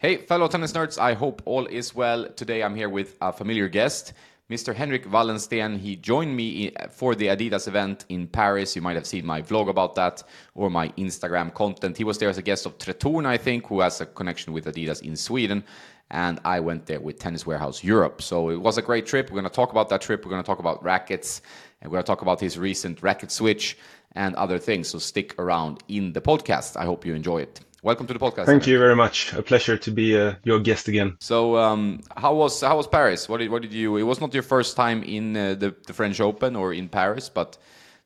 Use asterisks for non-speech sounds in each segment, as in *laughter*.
Hey, fellow tennis nerds, I hope all is well. Today I'm here with a familiar guest, Mr. Henrik Wallensten. He joined me for the Adidas event in Paris. You might have seen my vlog about that or my Instagram content. He was there as a guest of Tretorn, I think, who has a connection with Adidas in Sweden. And I went there with Tennis Warehouse Europe. So it was a great trip. We're going to talk about that trip. We're going to talk about rackets. And we're going to talk about his recent racket switch and other things. So stick around in the podcast. I hope you enjoy it. Welcome to the podcast. Thank you very much. A pleasure to be uh, your guest again. So, um, how was how was Paris? What did what did you? It was not your first time in uh, the the French Open or in Paris, but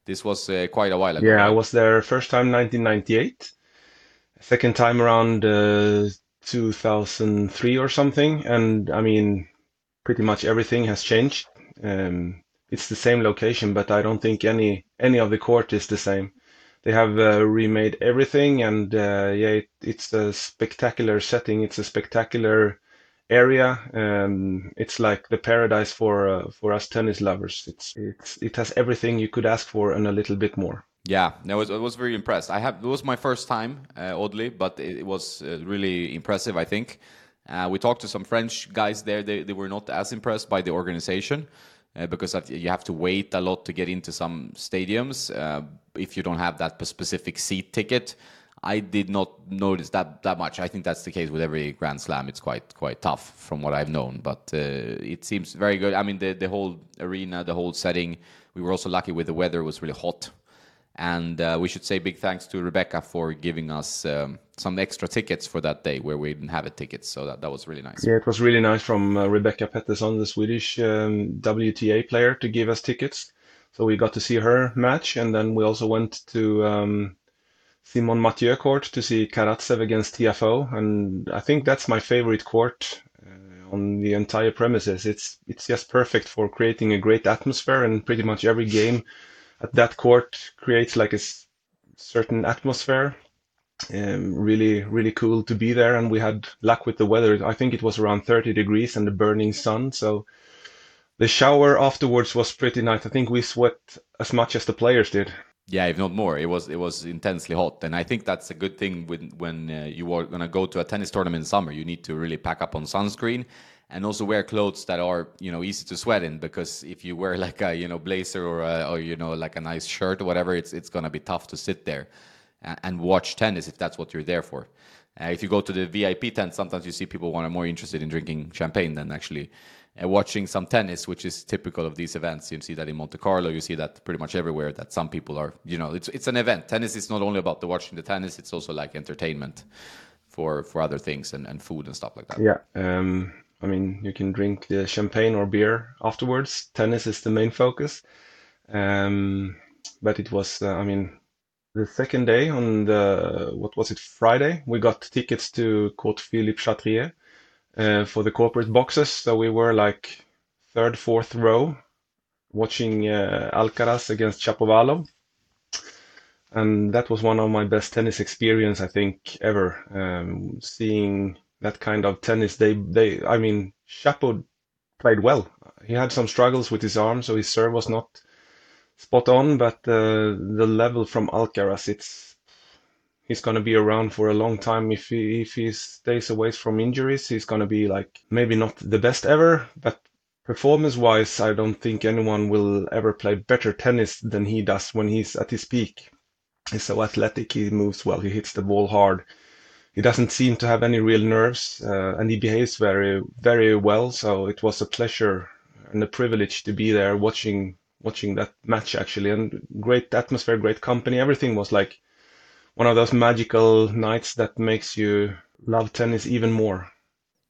this was uh, quite a while ago. Yeah, I was there first time 1998, second time around uh, 2003 or something, and I mean, pretty much everything has changed. Um, it's the same location, but I don't think any any of the court is the same they have uh, remade everything, and uh, yeah, it, it's a spectacular setting. It's a spectacular area. Um, it's like the paradise for uh, for us tennis lovers. It's it's it has everything you could ask for and a little bit more. Yeah, I was I was very impressed. I have it was my first time, uh, oddly, but it, it was uh, really impressive. I think uh, we talked to some French guys there. They they were not as impressed by the organization uh, because you have to wait a lot to get into some stadiums uh, if you don't have that specific seat ticket. I did not notice that that much. I think that's the case with every Grand Slam. It's quite quite tough from what I've known, but uh, it seems very good. I mean, the the whole arena, the whole setting. We were also lucky with the weather; it was really hot and uh, we should say big thanks to Rebecca for giving us um, some extra tickets for that day where we didn't have a ticket. So that, that was really nice. Yeah, it was really nice from uh, Rebecca Peterson, the Swedish um, WTA player, to give us tickets. So we got to see her match, and then we also went to um, Simonne Mathieu court to see Karatsev against Tiafoe. and I think that's my favorite court uh, on the entire premises. It's it's just perfect for creating a great atmosphere, and pretty much every game that court creates like a certain atmosphere. Um, really, really cool to be there. And we had luck with the weather. I think it was around 30 degrees and the burning sun. So the shower afterwards was pretty nice. I think we sweat as much as the players did. Yeah, if not more. It was it was intensely hot, and I think that's a good thing when when uh, you are gonna go to a tennis tournament in summer. You need to really pack up on sunscreen and also wear clothes that are you know easy to sweat in because if you wear *laughs* like a you know blazer or a, or you know like a nice shirt or whatever it's it's gonna be tough to sit there and, and watch tennis if that's what you're there for. Uh, if you go to the VIP tent, sometimes you see people who are more interested in drinking champagne than actually uh, watching some tennis, which is typical of these events. You see that in Monte Carlo, you see that pretty much everywhere. That some people are, you know, it's it's an event. Tennis is not only about the watching the tennis; it's also like entertainment for for other things and, and food and stuff like that. Yeah. Um I mean, you can drink the champagne or beer afterwards. Tennis is the main focus. Um, but it was, uh, I mean, the second day on the, what was it, Friday, we got tickets to Court Philippe Chatrier uh, for the corporate boxes. So we were like third, fourth row watching uh, Alcaraz against Shapovalov. And that was one of my best tennis experience, I think, ever. Um, seeing that kind of tennis. They they I mean Chapo played well. He had some struggles with his arm, so his serve was not spot on. But uh, the level from Alcaraz, it's he's to be around for a long time. If he if he stays away from injuries, he's to be like maybe not the best ever, but performance wise, I don't think anyone will ever play better tennis than he does when he's at his peak. He's so athletic. He moves well. He hits the ball hard he doesn't seem to have any real nerves, uh, and he behaves very, very well. So it was a pleasure and a privilege to be there watching watching that match actually, and great atmosphere, great company. Everything was like one of those magical nights that makes you love tennis even more.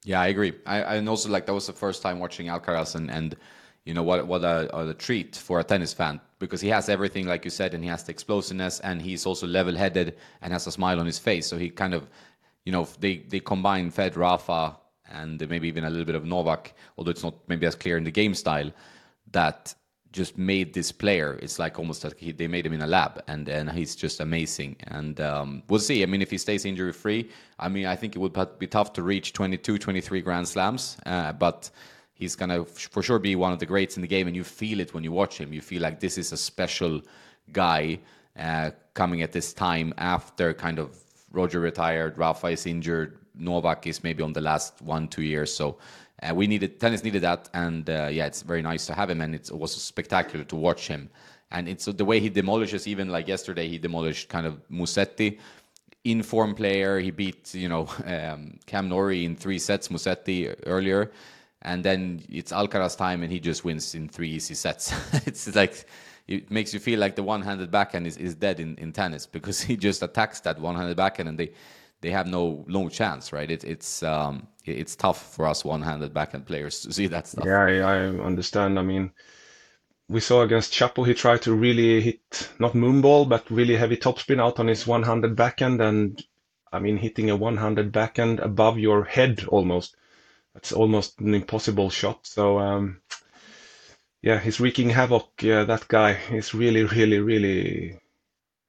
Yeah, I agree. I, and also like that was the first time watching Alcaraz and and you know what what a, a treat for a tennis fan because he has everything like you said and he has the explosiveness and he's also level headed and has a smile on his face so he kind of you know, they, they combine Fed, Rafa, and maybe even a little bit of Novak, although it's not maybe as clear in the game style, that just made this player. It's like almost like he, they made him in a lab, and and he's just amazing. And um, we'll see. I mean, if he stays injury free, I mean, I think it would be tough to reach 22, 23 Grand Slams, uh, but he's gonna for sure be one of the greats in the game. And you feel it when you watch him. You feel like this is a special guy uh, coming at this time after kind of Roger retired, Rafa is injured, Novak is maybe on the last one two years. So uh, we needed tennis needed that, and uh, yeah, it's very nice to have him, and it was spectacular to watch him. And it's the way he demolishes. Even like yesterday, he demolished kind of Musetti, inform player. He beat you know *laughs* um, Cam Norrie in three sets. Musetti earlier, and then it's Alcaraz time, and he just wins in three easy sets. *laughs* it's like it makes you feel like the one-handed backhand is, is dead in, in tennis because *laughs* he just attacks that one-handed backhand and they they have no no chance, right? It, it's um, it's tough for us one-handed backhand players to see that stuff. Yeah, I, I understand. I mean, we saw against Chapo, he tried to really hit not moonball, but really heavy topspin out on his one-handed backhand, and I mean, hitting a one-handed backhand above your head almost. That's almost an impossible shot. So um, yeah, he's wreaking havoc. Yeah, that guy is really, really, really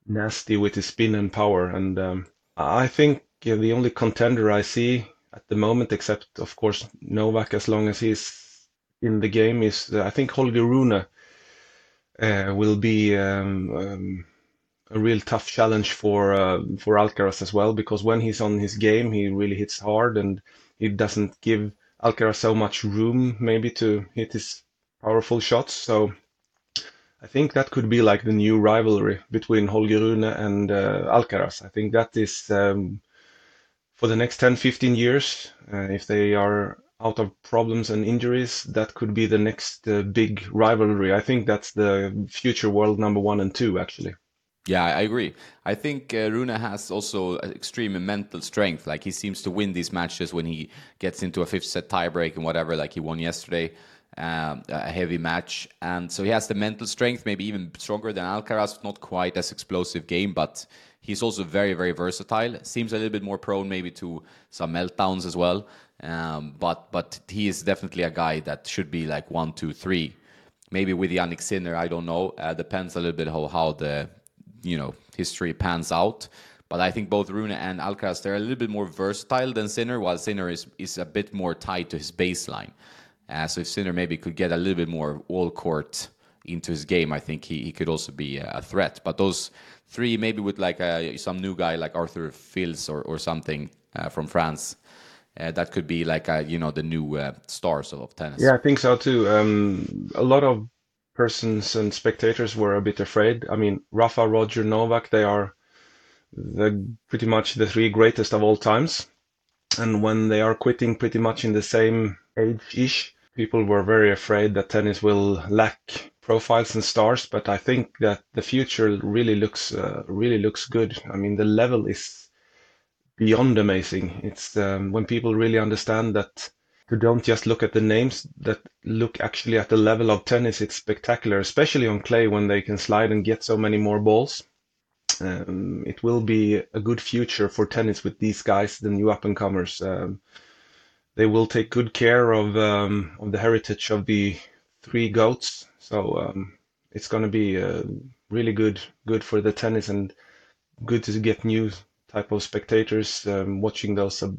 nasty with his spin and power. And um, I think yeah, the only contender I see at the moment, except of course Novak, as long as he's in the game, is uh, I think Holger Rune uh, will be um, um, a real tough challenge for uh, for Alcaraz as well because when he's on his game, he really hits hard and he doesn't give Alcaraz so much room maybe to hit his powerful shots. So I think that could be like the new rivalry between Holger Rune and uh, Alcaraz. I think that is um, for the next 10, 15 years, uh, if they are out of problems and injuries, that could be the next uh, big rivalry. I think that's the future world number one and two, actually. Yeah, I agree. I think uh, Rune has also extreme mental strength. Like he seems to win these matches when he gets into a fifth set tiebreak and whatever, like he won yesterday um, a heavy match. And so he has the mental strength, maybe even stronger than Alcaraz. Not quite as explosive game, but he's also very, very versatile. Seems a little bit more prone maybe to some meltdowns as well. Um, but but he is definitely a guy that should be like one, two, three. Maybe with Jannik Sinner, I don't know. Uh, depends a little bit how how the you know history pans out. But I think both Rune and Alcaraz they're a little bit more versatile than Sinner, while Sinner is is a bit more tied to his baseline. Uh, so if Sinner maybe could get a little bit more all court into his game, I think he, he could also be a threat. But those three, maybe with like a, some new guy like Arthur Fils or, or something uh, from France, uh, that could be like a, you know the new uh, stars of, of, tennis. Yeah, I think so too. Um, a lot of persons and spectators were a bit afraid. I mean, Rafa, Roger, Novak, they are the pretty much the three greatest of all times. And when they are quitting pretty much in the same age-ish, people were very afraid that tennis will lack profiles and stars, but I think that the future really looks uh, really looks good. I mean, the level is beyond amazing. It's um, when people really understand that you don't just look at the names, that look actually at the level of tennis. It's spectacular, especially on clay when they can slide and get so many more balls. Um, it will be a good future for tennis with these guys, the new up and comers. Um, they will take good care of um, of the heritage of the three goats. So um, it's going to be uh, really good good for the tennis and good to get new type of spectators um, watching those. Uh,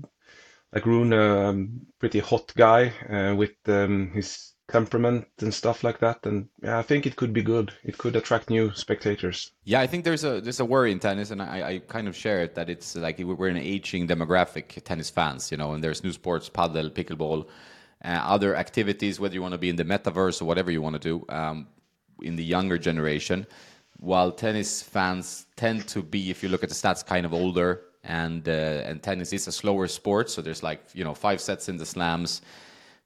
like Rune, a um, pretty hot guy uh, with um, his temperament and stuff like that. And yeah, I think it could be good. It could attract new spectators. Yeah, I think there's a there's a worry in tennis, and I, I kind of share it that it's like we're an aging demographic, tennis fans, you know, and there's new sports, paddle, pickleball, uh, other activities, whether you want to be in the metaverse or whatever you want to do, um, in the younger generation. While tennis fans tend to be, if you look at the stats, kind of older, and uh, and tennis is a slower sport, so there's like you know five sets in the slams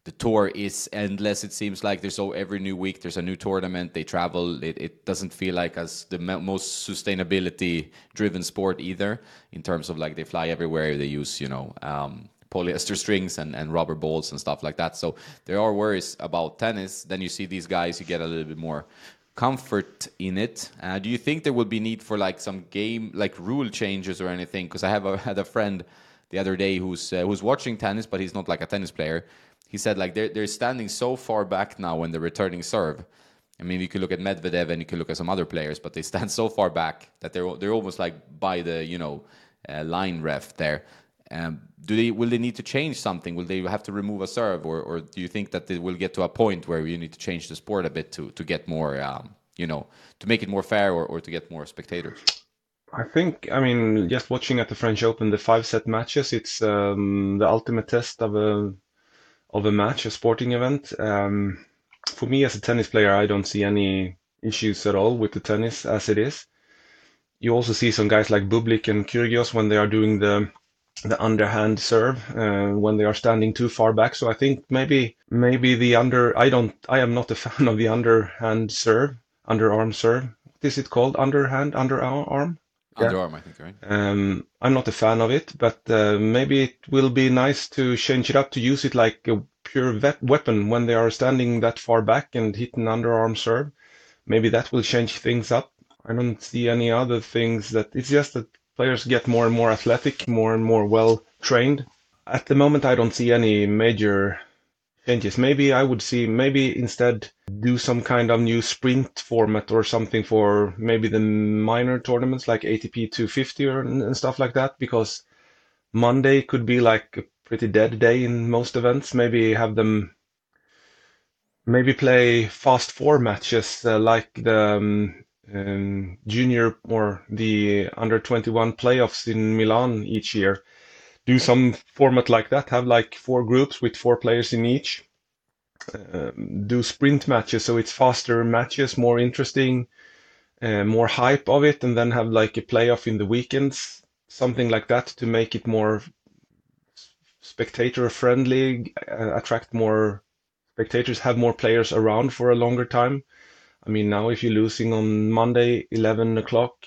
the tour is endless. It seems like there's so every new week there's a new tournament. They travel. It, it doesn't feel like as the most sustainability driven sport either in terms of like they fly everywhere. They use you know um, polyester strings and, and rubber balls and stuff like that. So there are worries about tennis. Then you see these guys, you get a little bit more comfort in it. Uh, do you think there will be need for like some game like rule changes or anything? Because I have a, *laughs* had a friend the other day who's uh, who's watching tennis, but he's not like a tennis player he said like they're they're standing so far back now when they're returning serve. I mean, you could look at Medvedev and you could look at some other players, but they stand *laughs* so far back that they're they're almost like by the you know uh, line ref there. Um, do they will they need to change something? Will they have to remove a serve, or or do you think that they will get to a point where you need to change the sport a bit to to get more um, you know to make it more fair or, or to get more spectators? I think, I mean, just watching at the French Open, the five set matches, it's um, the ultimate test of a of a match, a sporting event. Um, for me as a tennis player, I don't see any issues at all with the tennis as it is. You also see some guys like Bublik and Kyrgios when they are doing the the underhand serve uh, when they are standing too far back. So I think maybe maybe the under I don't I am not a *laughs* fan of the underhand serve, underarm serve. What is it called? Underhand, underarm? Underarm, I think, right? Um, I'm not a fan of it, but uh, maybe it will be nice to change it up to use it like a pure weapon when they are standing that far back and hit an underarm serve. Maybe that will change things up. I don't see any other things that it's just that players get more and more athletic, more and more well trained. At the moment, I don't see any major changes. Maybe I would see maybe instead do some kind of new sprint format or something for maybe the minor tournaments like ATP 250 or, and stuff like that because Monday could be like a pretty dead day in most events. Maybe have them maybe play fast four matches uh, like the um, um, junior or the under 21 playoffs in Milan each year do some format like that. Have like four groups with four players in each. Um, do sprint matches so it's faster matches, more interesting, uh, more hype of it, and then have like a playoff in the weekends, something like that to make it more spectator friendly, uh, attract more spectators, have more players around for a longer time. I mean, now if you're losing on Monday, 11 o'clock,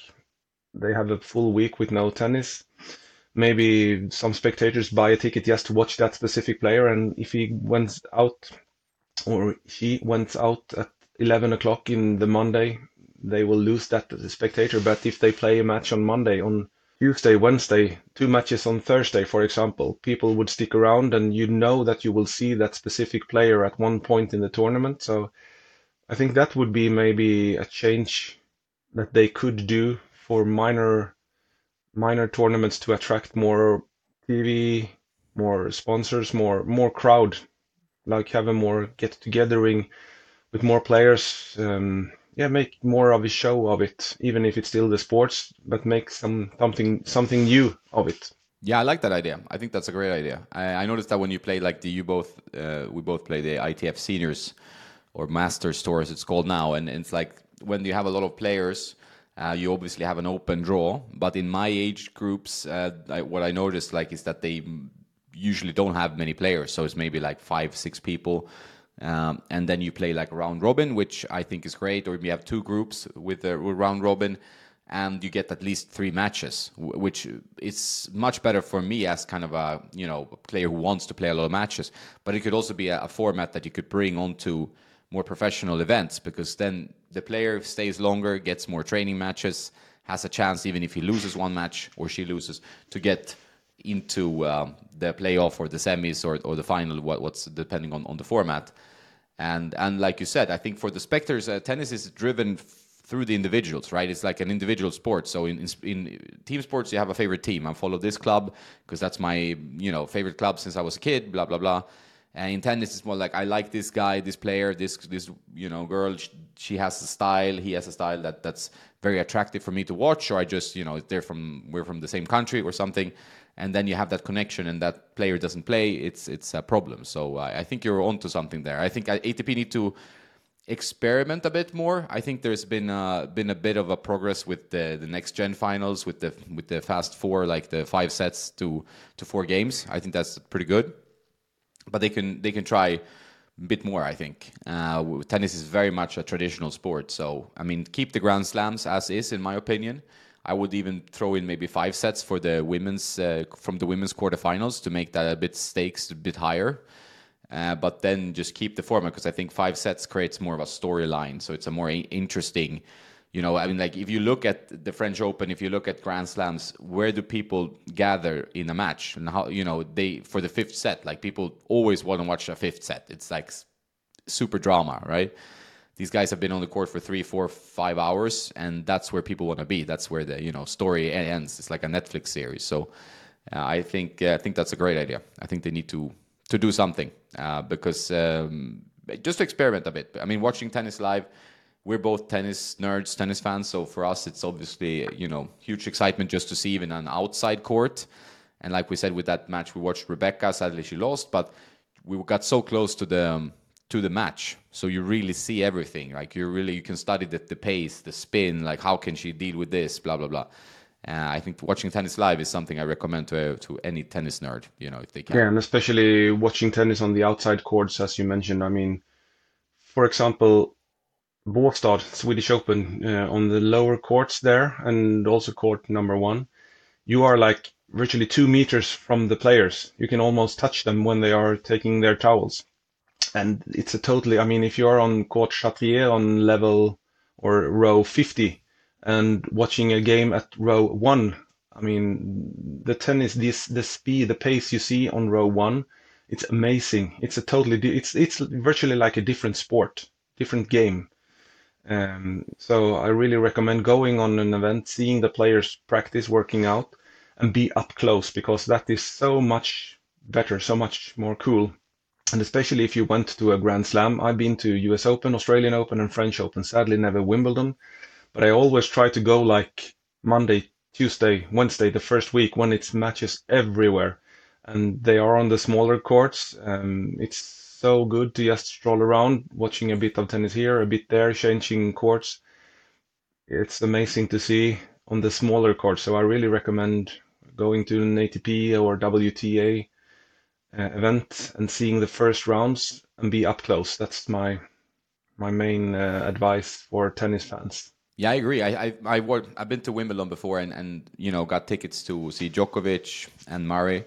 they have a full week with no tennis maybe some spectators buy a ticket just to watch that specific player, and if he went out or she went out at 11 o'clock in the Monday, they will lose that spectator. But if they play a match on Monday, on Tuesday, Wednesday, two matches on Thursday, for example, people would stick around and you know that you will see that specific player at one point in the tournament. So I think that would be maybe a change that they could do for minor minor tournaments to attract more TV, more sponsors, more more crowd, like have a more get togethering with more players. Um, yeah, make more of a show of it, even if it's still the sports, but make some something something new of it. Yeah, I like that idea. I think that's a great idea. I, I noticed that when you play like the you both uh, we both play the ITF seniors or masters tours it's called now, and it's like when you have a lot of players uh, you obviously have an open draw, but in my age groups, uh, I, what I noticed like is that they usually don't have many players, so it's maybe like five, six people, um, and then you play like round robin, which I think is great. Or you have two groups with a round robin, and you get at least three matches, which is much better for me as kind of a you know player who wants to play a lot of matches. But it could also be a, a format that you could bring onto more professional events because then the player stays longer, gets more training matches, has a chance even if he loses one match or she loses to get into um, the playoff or the semis or, or the final, what, what's depending on, on the format. And and like you said, I think for the spectators, uh, tennis is driven through the individuals, right? It's like an individual sport. So in, in, in team sports, you have a favorite team. I follow this club because that's my you know favorite club since I was a kid. Blah blah blah. And in tennis, it's more like I like this guy, this player, this this you know girl. She, she has a style. He has a style that that's very attractive for me to watch. Or I just you know they're from we're from the same country or something. And then you have that connection, and that player doesn't play. It's it's a problem. So uh, I think you're onto something there. I think ATP need to experiment a bit more. I think there's been uh, been a bit of a progress with the, the next gen finals with the with the fast four, like the five sets to to four games. I think that's pretty good but they can they can try a bit more. I think uh, tennis is very much a traditional sport. So I mean, keep the Grand Slams as is, in my opinion. I would even throw in maybe five sets for the women's uh, from the women's quarterfinals to make that a bit stakes a bit higher. Uh, but then just keep the format because I think five sets creates more of a storyline, so it's a more interesting you know, I mean, like if you look at the French Open, if you look at Grand Slams, where do people gather in a match? And how, you know, they for the fifth set, like people always want to watch a fifth set. It's like super drama, right? These guys have been on the court for three, four, five hours, and that's where people want to be. That's where the you know story ends. It's like a Netflix series. So uh, I think uh, I think that's a great idea. I think they need to to do something uh, because um, just to experiment a bit. I mean, watching tennis live we're both tennis nerds, tennis fans. So for us, it's obviously you know huge excitement just to see even an outside court. And like we said with that match, we watched Rebecca. Sadly, she lost, but we got so close to the um, to the match, so you really see everything. Like you really you can study the, the pace, the spin, like how can she deal with this, blah blah blah. Uh, I think watching tennis live is something I recommend to to any tennis nerd. You know, if they can. Yeah, and especially watching tennis on the outside courts, as you mentioned. I mean, for example, Båstad Swedish Open uh, on the lower courts there, and also court number one, you are like virtually two meters from the players. You can almost touch them when they are taking their towels, and it's a totally. I mean, if you are on court Chatrier on level or row 50 and watching a game at row one, I mean, the tennis, this the speed, the pace you see on row one, it's amazing. It's a totally, it's it's virtually like a different sport, different game. Um, so I really recommend going on an event, seeing the players practice, working out, and be up close because that is so much better, so much more cool. And especially if you went to a Grand Slam, I've been to US Open, Australian Open, and French Open. Sadly, never Wimbledon, but I always try to go like Monday, Tuesday, Wednesday, the first week when it's matches everywhere, and they are on the smaller courts. Um, it's so good to just stroll around, watching a bit of tennis here, a bit there, changing courts. It's amazing to see on the smaller courts. So I really recommend going to an ATP or WTA uh, event and seeing the first rounds and be up close. That's my my main uh, advice for tennis fans. Yeah, I agree. I I, I have been to Wimbledon before and and you know got tickets to see Djokovic and Murray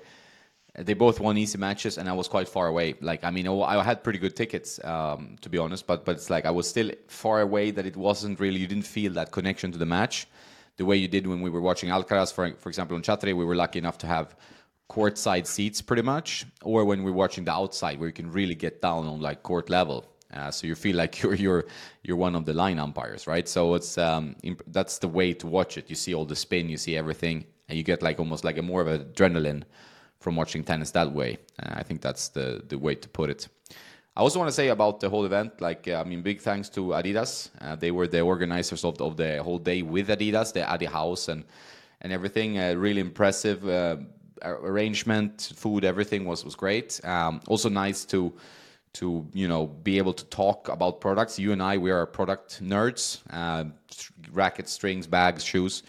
they both won easy matches, and I was quite far away. Like, I mean, I had pretty good tickets, um, to be honest, but but it's like I was still far away. That it wasn't really you didn't feel that connection to the match, the way you did when we were watching Alcaraz, for for example, on Chatrier. We were lucky enough to have courtside seats, pretty much, or when we're watching the outside, where you can really get down on like court level. Uh, so you feel like *laughs* you're you're you're one of the line umpires, right? So it's um, imp- that's the way to watch it. You see all the spin, you see everything, and you get like almost like a more of an adrenaline from watching tennis that way. Uh, I think that's the the way to put it. I also want to say about the whole event, like uh, I mean, big thanks to Adidas. Uh, they were the organizers of the, of the whole day with Adidas, the Adi House and and everything. Uh, really impressive uh, arrangement, food, everything was was great. Um, also nice to to you know be able to talk about products. You and I, we are product nerds. Uh, rackets, strings, bags, shoes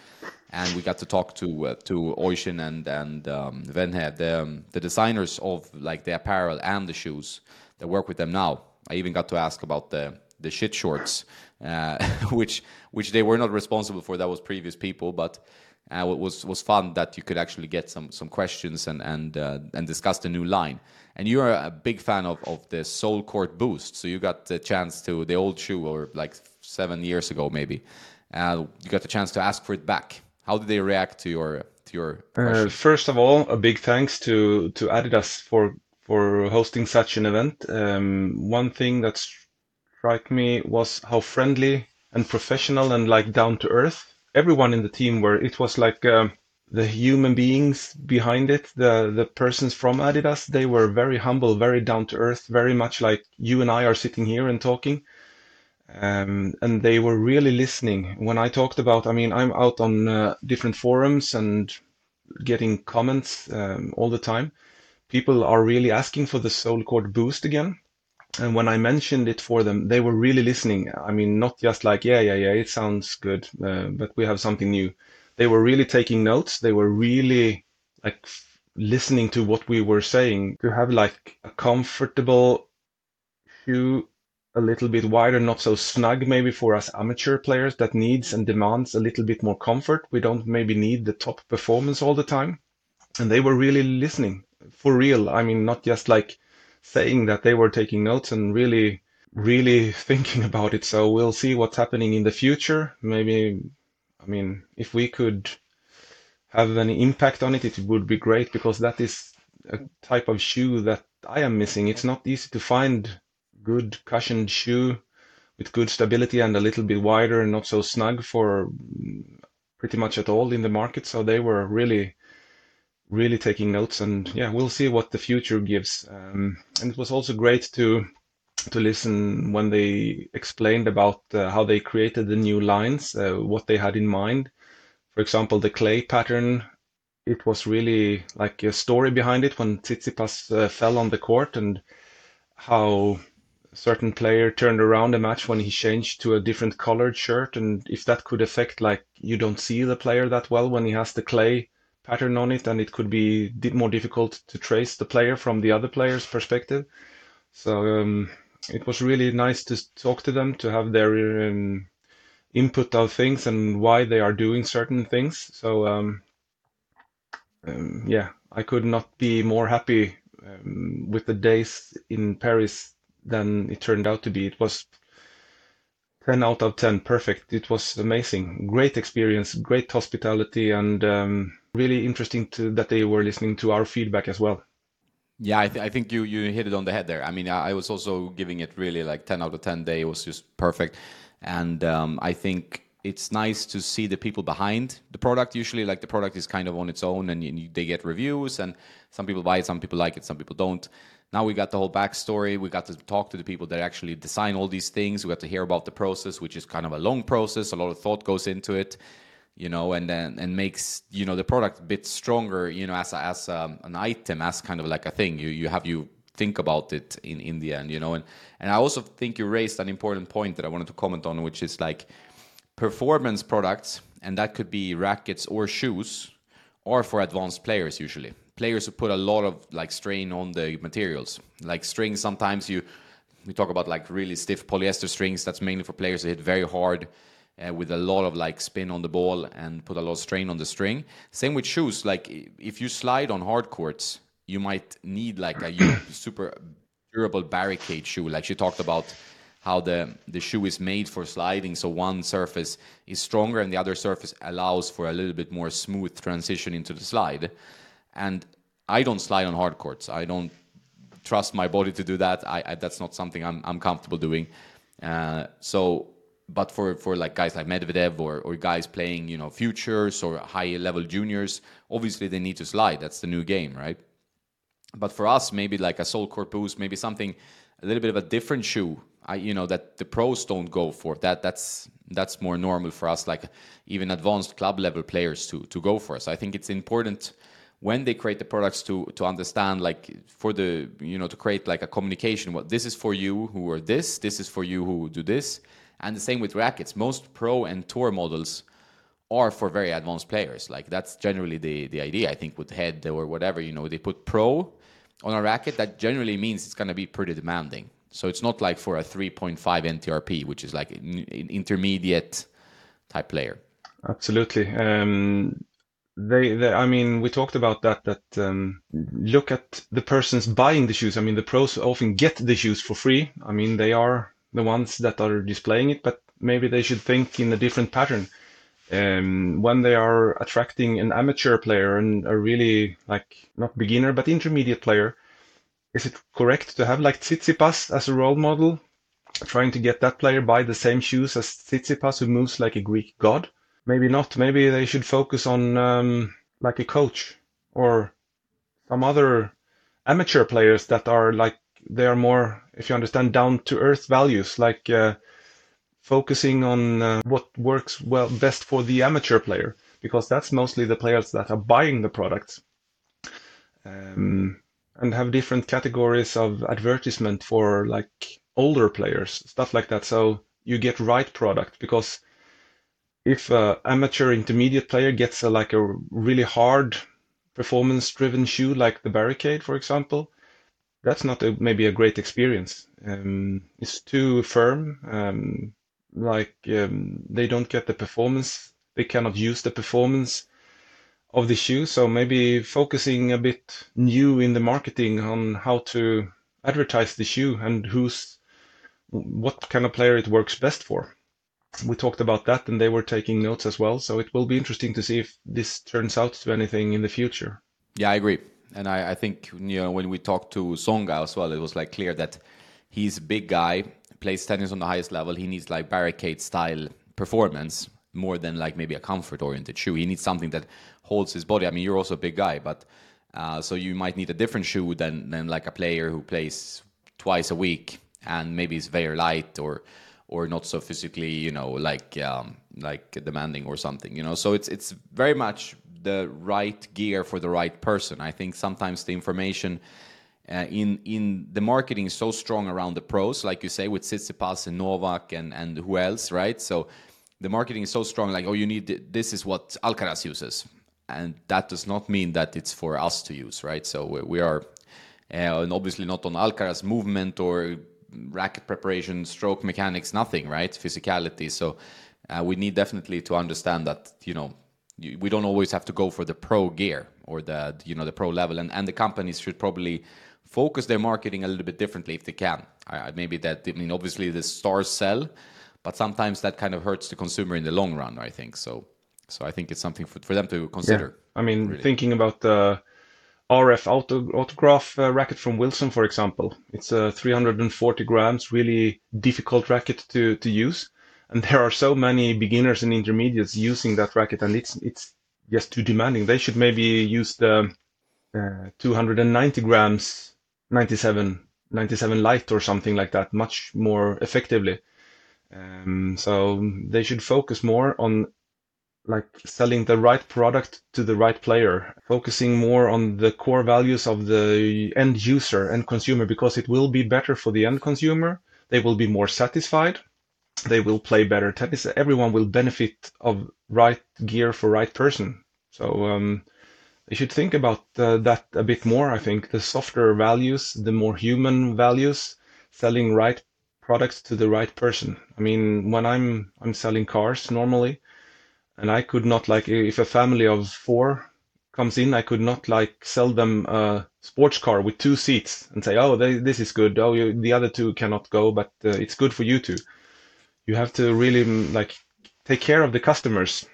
and we got to talk to uh, to Oisin and and um, Venhe, the um, the designers of like the apparel and the shoes that work with them now. I even got to ask about the the shit shorts, uh, *laughs* which which they were not responsible for. That was previous people, but uh, it was was fun that you could actually get some some questions and and uh, and discuss the new line. And you are a big fan of of the SoleCourt Boost, so you got the chance to the old shoe or like seven years ago maybe. Uh, you got the chance to ask for it back how did they react to your to your uh, first of all, a big thanks to to Adidas for for hosting such an event. Um, one thing that struck me was how friendly and professional and like down to earth everyone in the team were. It was like uh, the human beings behind it, the the persons from Adidas. They were very humble, very down to earth, very much like you and I are sitting here and talking um, and they were really listening when I talked about. I mean, I'm out on uh, different forums and getting comments um, all the time. People are really asking for the SoleCourt boost again. And when I mentioned it for them, they were really listening. I mean, not just like, yeah, yeah, yeah, it sounds good, uh, but we have something new. They were really taking notes. They were really like listening to what we were saying to have like a comfortable shoe a little bit wider, not so snug maybe for us amateur players that needs and demands a little bit more comfort. We don't maybe need the top performance all the time. And they were really listening for real. I mean, not just like saying that they were taking notes and really, really *laughs* thinking about it. So we'll see what's happening in the future. Maybe, I mean, if we could have any impact on it, it would be great because that is a type of shoe that I am missing. It's not easy to find good cushioned shoe with good stability and a little bit wider and not so snug for pretty much at all in the market. So they were really, really taking notes. And yeah, we'll see what the future gives. Um, and it was also great to to listen when they explained about uh, how they created the new lines, uh, what they had in mind. For example, the clay pattern. It was really like a story behind it when Tsitsipas uh, fell on the court and how certain player turned around a match when he changed to a different colored shirt and if that could affect like you don't see the player that well when he has the clay pattern on it and it could be more difficult to trace the player from the other player's perspective. So um, it was really nice to talk to them to have their um, input of things and why they are doing certain things. So um, um yeah i could not be more happy um, with the days in paris than it turned out to be it was 10 out of 10 perfect it was amazing great experience great hospitality and um, really interesting to, that they were listening to our feedback as well. Yeah, I, th- I, think you you hit it on the head there. I mean, I, was also giving it really like ten out of ten. Day it was just perfect, and um, I think it's nice to see the people behind the product. Usually, like the product is kind of on its own, and you, they get reviews, and some people buy it, some people like it, some people don't. Now we got the whole backstory. We got to talk to the people that actually design all these things. We got to hear about the process, which is kind of a long process. A lot of thought goes into it you know, and then and makes you know the product a bit stronger, you know, as a, as a, um, an item, as kind of like a thing. You you have you think about it in in the end, you know, and and I also think you raised an important point that I wanted to comment on, which is like performance products, and that could be rackets or shoes, are for advanced players usually. Players who put a lot of like strain on the materials, like strings. Sometimes you we talk about like really stiff polyester strings. That's mainly for players who hit very hard uh, with a lot of like spin on the ball and put a lot of strain on the string. Same with shoes. Like if you slide on hard courts, you might need like a *coughs* super durable barricade shoe. Like she talked about how the the shoe is made for sliding, so one surface is stronger and the other surface allows for a little bit more smooth transition into the slide. And I don't slide on hard courts. I don't trust my body to do that. I, I that's not something I'm I'm comfortable doing. Uh, so but for for like guys like Medvedev or or guys playing you know futures or high level juniors, obviously they need to slide. That's the new game, right? But for us, maybe like a SoleCourt Boost, maybe something a little bit of a different shoe. I, you know that the pros don't go for that. That's that's more normal for us, like even advanced club level players to to go for. So I think it's important when they create the products to to understand like for the you know to create like a communication. What this is for you who are this, this is for you who do this, and the same with rackets. Most pro and tour models are for very advanced players. Like that's generally the the idea. I think with head or whatever, you know, they put pro on a racket. That generally means it's going to be pretty demanding. So it's not like for a 3.5 NTRP, which is like an intermediate type player. Absolutely. Um, they, they, I mean, we talked about that. That um, look at the persons buying the shoes. I mean, the pros often get the shoes for free. I mean, they are the ones that are displaying it, but maybe they should think in a different pattern. Um, when they are attracting an amateur player and a really like not beginner but intermediate player, is it correct to have like Tsitsipas as a role model, trying to get that player buy the same shoes as Tsitsipas who moves like a Greek god? Maybe not. Maybe they should focus on um, like a coach or some other amateur players that are like they are more, if you understand, down to earth values, like uh, focusing on uh, what works well best for the amateur player, because that's mostly the players that are buying the products. Um, and have different categories of advertisement for like older players, stuff like that. So you get right product because if a amateur intermediate player gets a, like a really hard performance driven shoe like the barricade for example that's not a, maybe a great experience. Um, it's too firm. Um, like um, they don't get the performance. They cannot use the performance of the shoe. So maybe focusing a bit new in the marketing on how to advertise the shoe and who's what kind of player it works best for. We talked about that and they were taking notes as well. So it will be interesting to see if this turns out to anything in the future. Yeah, I agree and I, I, think you know when we talked to Tsonga as well, it was like clear that he's a big guy, plays tennis on the highest level. He needs like barricade style performance more than like maybe a comfort oriented shoe. He needs something that holds his body. I mean, you're also a big guy, but uh, so you might need a different shoe than than like a player who plays twice a week and maybe it's very light or or not so physically, you know, like um, like demanding or something, you know. So it's it's very much the right gear for the right person. I think sometimes the information uh, in in the marketing is so strong around the pros, like you say with Tsitsipas and Novak and and who else, right? So the marketing is so strong, like oh, you need this is what Alcaraz uses, and that does not mean that it's for us to use, right? So we, we are, uh, and obviously not on Alcaraz movement or racket preparation, stroke mechanics, nothing, right? Physicality. So uh, we need definitely to understand that you know we don't always have to go for the pro gear or the you know the pro level, and and the companies should probably focus their marketing a little bit differently if they can. I, maybe that I mean obviously the stars sell, but sometimes that kind of hurts the consumer in the long run. I think so. So I think it's something for, for them to consider. Yeah. I mean, really. thinking about the RF auto, autograph uh, racket from Wilson, for example. It's a 340 grams, really difficult racket to, to use. And there are so many beginners and intermediates using that racket, and it's it's just too demanding. They should maybe use the uh, 290 grams 97 97 light or something like that, much more effectively. Um, so they should focus more on like selling the right product to the right player, focusing more on the core values of the end user and consumer because it will be better for the end consumer. They will be more satisfied. They will play better tennis. Everyone will benefit of right gear for right person. So um, they should think about uh, that a bit more. I think the softer values, the more human values, selling right products to the right person. I mean, when I'm I'm selling cars normally, and I could not like if a family of four comes in, I could not like sell them a sports car with two seats and say, oh, they, this is good. Oh, you, the other two cannot go, but uh, it's good for you two. You have to really mm, like take care of the customers.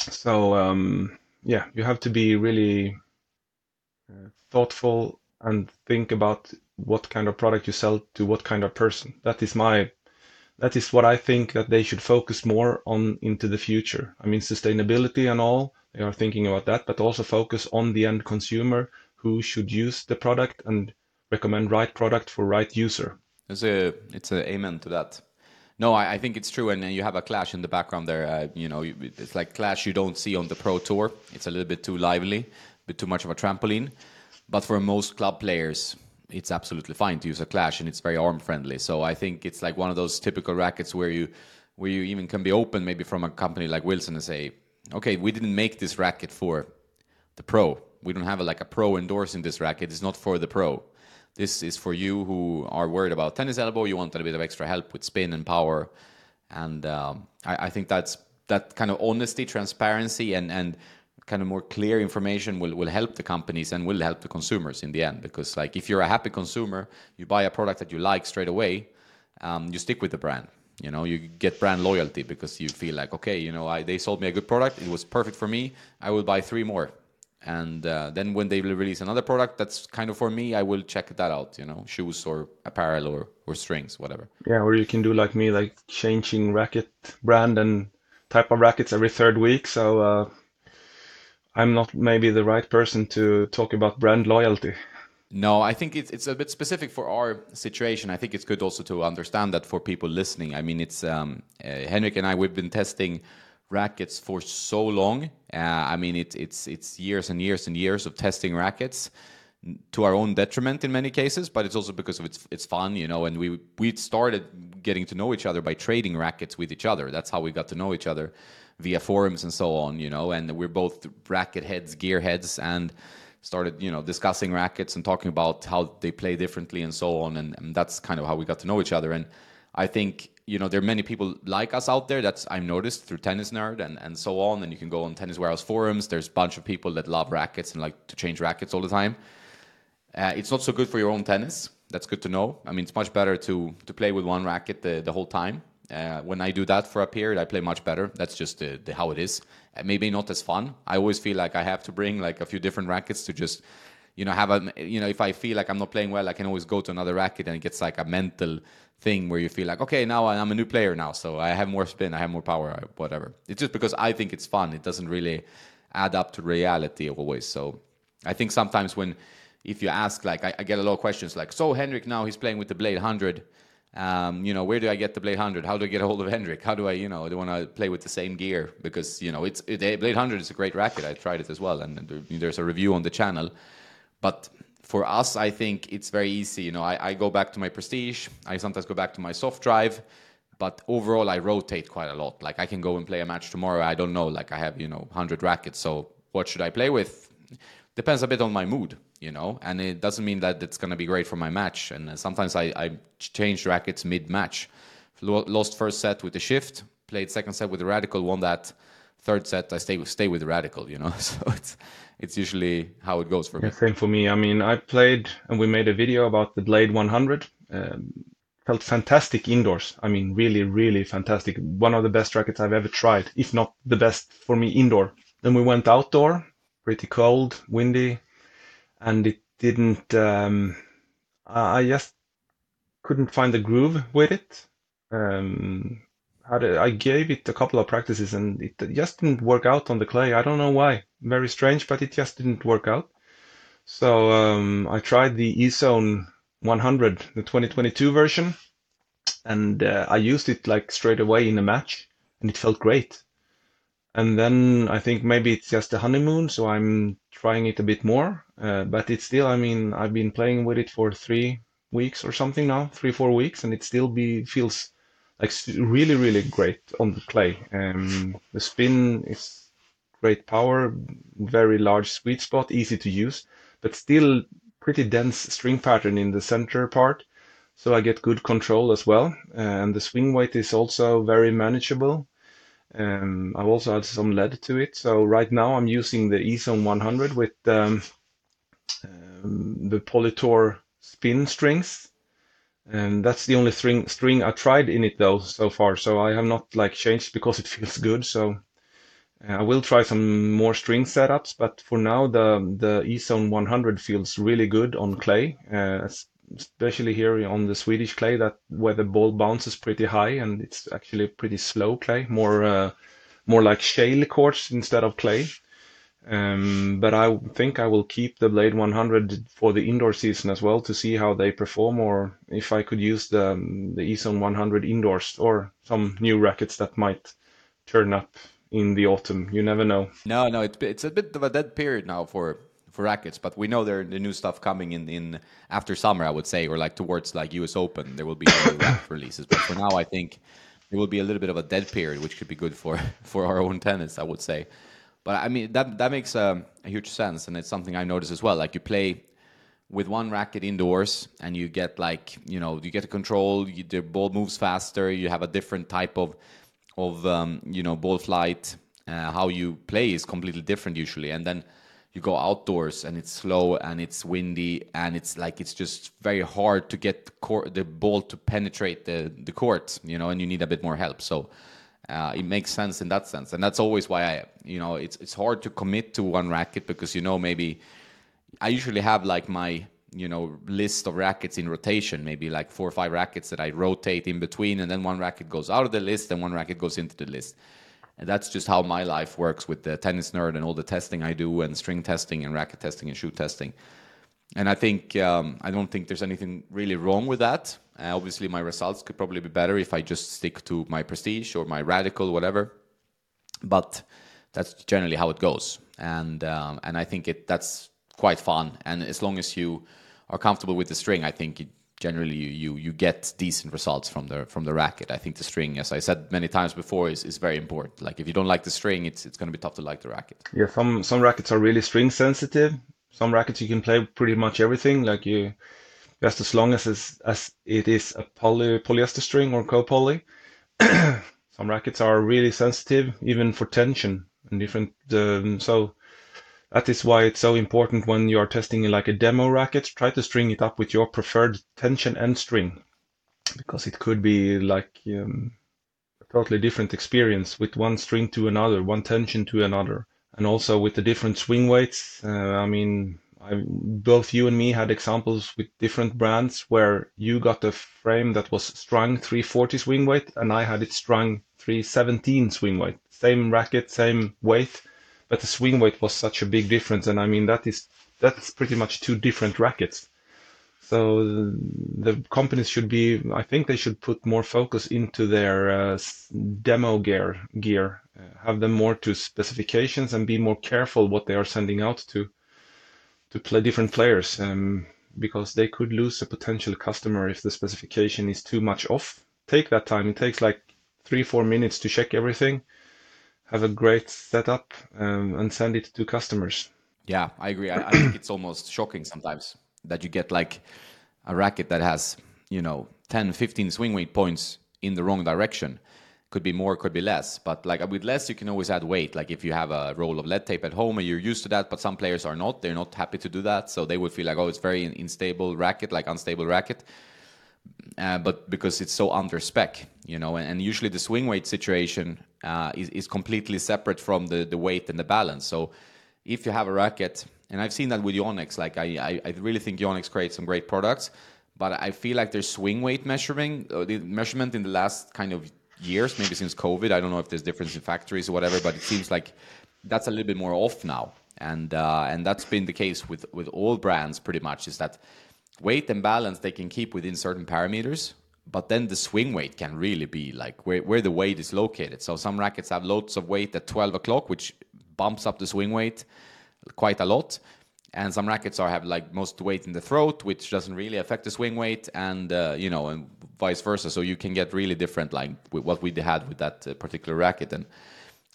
So um, yeah, you have to be really uh, thoughtful and think about what kind of product you sell to what kind of person. That is my that is what I think that they should focus more on into the future. I mean, sustainability and all, they are thinking about that, but also focus on the end consumer who should use the product and recommend right product for right user. It's a it's a amen to that. No, I, I think it's true, and you have a clash in the background there. Uh, you know, it's like clash you don't see on the pro tour. It's a little bit too lively, a bit too much of a trampoline. But for most club players, it's absolutely fine to use a clash and it's very arm friendly. So I think it's like one of those typical rackets where you where you even can be open maybe from a company like Wilson and say, okay, we didn't make this racket for the pro. We don't have a, like a pro endorsing this racket. It's not for the pro. This is for you who are worried about tennis elbow. You want a bit of extra help with spin and power, and um, I, I think that's that kind of honesty, transparency, and and kind of more clear information will, will help the companies and will help the consumers in the end. Because like if you're a happy consumer you buy a product that you like straight away um, you stick with the brand you know? You get brand loyalty because you feel like okay you know I, they sold me a good product it was perfect for me i will buy three more. And uh, then when they release another product that's kind of for me i will check that out you know? Shoes or apparel or, or strings whatever. Yeah or you can do like me like changing racket brand and type of rackets every third week. So uh, I'm not maybe the right person to talk about brand loyalty. No, I think it's it's a bit specific for our situation. I think it's good also to understand that for people listening. I mean, it's um, uh, Henrik and I. We've been testing rackets for so long. Uh, I mean, it's it's it's years and years and years of testing rackets to our own detriment in many cases, but it's also because of it's it's fun, you know. And we we started getting to know each other by trading rackets with each other. That's how we got to know each other via forums and so on, you know, and we're both racket heads, gear heads, and started, you know, discussing rackets and talking about how they play differently and so on. And, and that's kind of how we got to know each other. And I think, you know, there are many people like us out there. That's I've noticed through Tennis Nerd and, and so on. And you can go on Tennis Warehouse forums. There's a bunch of people that love rackets and like to change rackets all the time. Uh, it's not so good for your own tennis. That's good to know. I mean, it's much better to to play with one racket the, the whole time uh, when I do that for a period, I play much better. That's just the, the, how it is. Uh, maybe not as fun. I always feel like I have to bring like a few different rackets to just, you know, have a, you know, if I feel like I'm not playing well, I can always go to another racket and it gets like a mental thing where you feel like, okay, now I'm a new player now, so I have more spin, I have more power, whatever. It's just because I think it's fun. It doesn't really add up to reality always. So I think sometimes when, if you ask, like, I, I get a lot of questions like, so Henrik now he's playing with the Blade 100 Um, you know, where do I get the Blade 100? How do I get a hold of Henrik? How do I, you know, do I want to play with the same gear? Because, you know, it's it, Blade 100 is a great racket. I tried it as well, and there's a review on the channel. But for us, I think it's very easy. You know, I, I go back to my Prestige. I sometimes go back to my soft drive. But overall, I rotate quite a lot. Like I can go and play a match tomorrow. I don't know. Like I have, you know, 100 rackets. So what should I play with? Depends a bit on my mood you know, and it doesn't mean that it's going to be great for my match. And sometimes I, I change rackets mid match. Lost first set with the shift, played second set with the radical, won that. Third set, I stay stay with the radical, you know. *laughs* So it's it's usually how it goes for me. Same for me. I mean, I played and we made a video about the Blade 100. Um, felt fantastic indoors. I mean, really, really fantastic. One of the best rackets I've ever tried, if not the best for me indoor. Then we went outdoor, pretty cold, windy, and it didn't. Um, I just couldn't find the groove with it. Um, had a, I gave it a couple of practices and it just didn't work out on the clay. I don't know why. Very strange, but it just didn't work out. So um, I tried the E-Zone 100, the 2022 version, and uh, I used it like straight away in a match, and it felt great. And then I think maybe it's just a honeymoon, so I'm trying it a bit more. Uh, but it's still, I mean, I've been playing with it for three weeks or something now, three, four weeks, and it still be feels like really, really great on the clay. Um, the spin is great power, very large sweet spot, easy to use, but still pretty dense string pattern in the center part. So I get good control as well. Uh, and the swing weight is also very manageable. Um, I've also had some lead to it. So right now I'm using the E-Zone 100 with um, um, the Polytour spin strings. And that's the only string string I tried in it though so far. So I have not like changed because it *laughs* feels good. So uh, I will try some more string setups, but for now the the E-Zone 100 feels really good on clay, uh, especially here on the Swedish clay that where the ball bounces pretty high and it's actually pretty slow clay, more uh, more like shale courts instead of clay. Um, but I think I will keep the Blade 100 for the indoor season as well to see how they perform, or if I could use the the E-Zone 100 indoors or some new rackets that might turn up in the autumn. You never know. No, no, it's it's a bit of a dead period now for for rackets, but we know there the new stuff coming in in after summer, I would say, or like towards like U.S. Open, there will be *coughs* racket releases. But for now, I think it will be a little bit of a dead period, which could be good for *laughs* for our own tennis, I would say. But I mean that that makes a, a huge sense, and it's something I notice as well. Like you play with one racket indoors, and you get like you know you get to control. You, the ball moves faster. You have a different type of of um, you know ball flight. Uh, how you play is completely different usually, and then you go outdoors and it's slow and it's windy and it's like it's just very hard to get the, court, the ball to penetrate the the court, you know, and you need a bit more help. So uh, it makes sense in that sense, and that's always why I, you know, it's it's hard to commit to one racket because you know maybe I usually have like my you know list of rackets in rotation, maybe like four or five rackets that I rotate in between, and then one racket goes out of the list and one racket goes into the list. And that's just how my life works with the tennis nerd and all the testing I do and string testing and racket testing and shoe testing. And I think um, I don't think there's anything really wrong with that. Uh, obviously, my results could probably be better if I just stick to my prestige or my radical, whatever. But that's generally how it goes, and um, and I think it that's quite fun. And as long as you are comfortable with the string, I think it, generally you, you you get decent results from the from the racket. I think the string, as I said many times before, is, is very important. Like if you don't like the string, it's it's going to be tough to like the racket. Yeah, some some rackets are really string sensitive. Some rackets you can play pretty much everything. Like you just as long as it's, as it is a poly, polyester string or co-poly. *clears throat* Some rackets are really sensitive, even for tension and different. Um, so that is why it's so important when you are testing like a demo racket. Try to string it up with your preferred tension and string, because it could be like um, a totally different experience with one string to another, one tension to another, and also with the different swing weights. Uh, I mean, I, both you and me had examples with different brands where you got a frame that was strung 340 swing weight and I had it strung 317 swing weight. Same racket, same weight, but the swing weight was such a big difference. And I mean, that is, that's pretty much two different rackets. So the companies should be, I think they should put more focus into their uh, demo gear, gear, uh, have them more to specifications and be more careful what they are sending out to to play different players, um, because they could lose a potential customer if the specification is too much off. Take that time. It takes like three, four minutes to check everything, have a great setup, um, and send it to customers. Yeah, I agree. I, I think it's almost shocking sometimes that you get like a racket that has, you know, 10, 15 swing weight points in the wrong direction. Could be more, could be less. But like with less, you can always add weight. Like if you have a roll of lead tape at home and you're used to that, but some players are not, they're not happy to do that. So they would feel like, oh, it's very unstable racket, like unstable racket. Uh, but because it's so under spec, you know, and, and usually the swing weight situation uh, is, is completely separate from the, the weight and the balance. So if you have a racket, and I've seen that with Yonex, like I, I, I really think Yonex creates some great products, but I feel like their swing weight measuring, uh, the measurement in the last kind of years, maybe since COVID, I don't know if there's difference in factories or whatever, but it seems like that's a little bit more off now, and uh, and that's been the case with with all brands pretty much. Is that weight and balance they can keep within certain parameters, but then the swing weight can really be like where, where the weight is located. So some rackets have loads of weight at 12 o'clock, which bumps up the swing weight quite a lot. And some rackets are have like most weight in the throat, which doesn't really affect the swing weight, and uh, you know, and vice versa. So you can get really different, like what we had with that uh, particular racket. And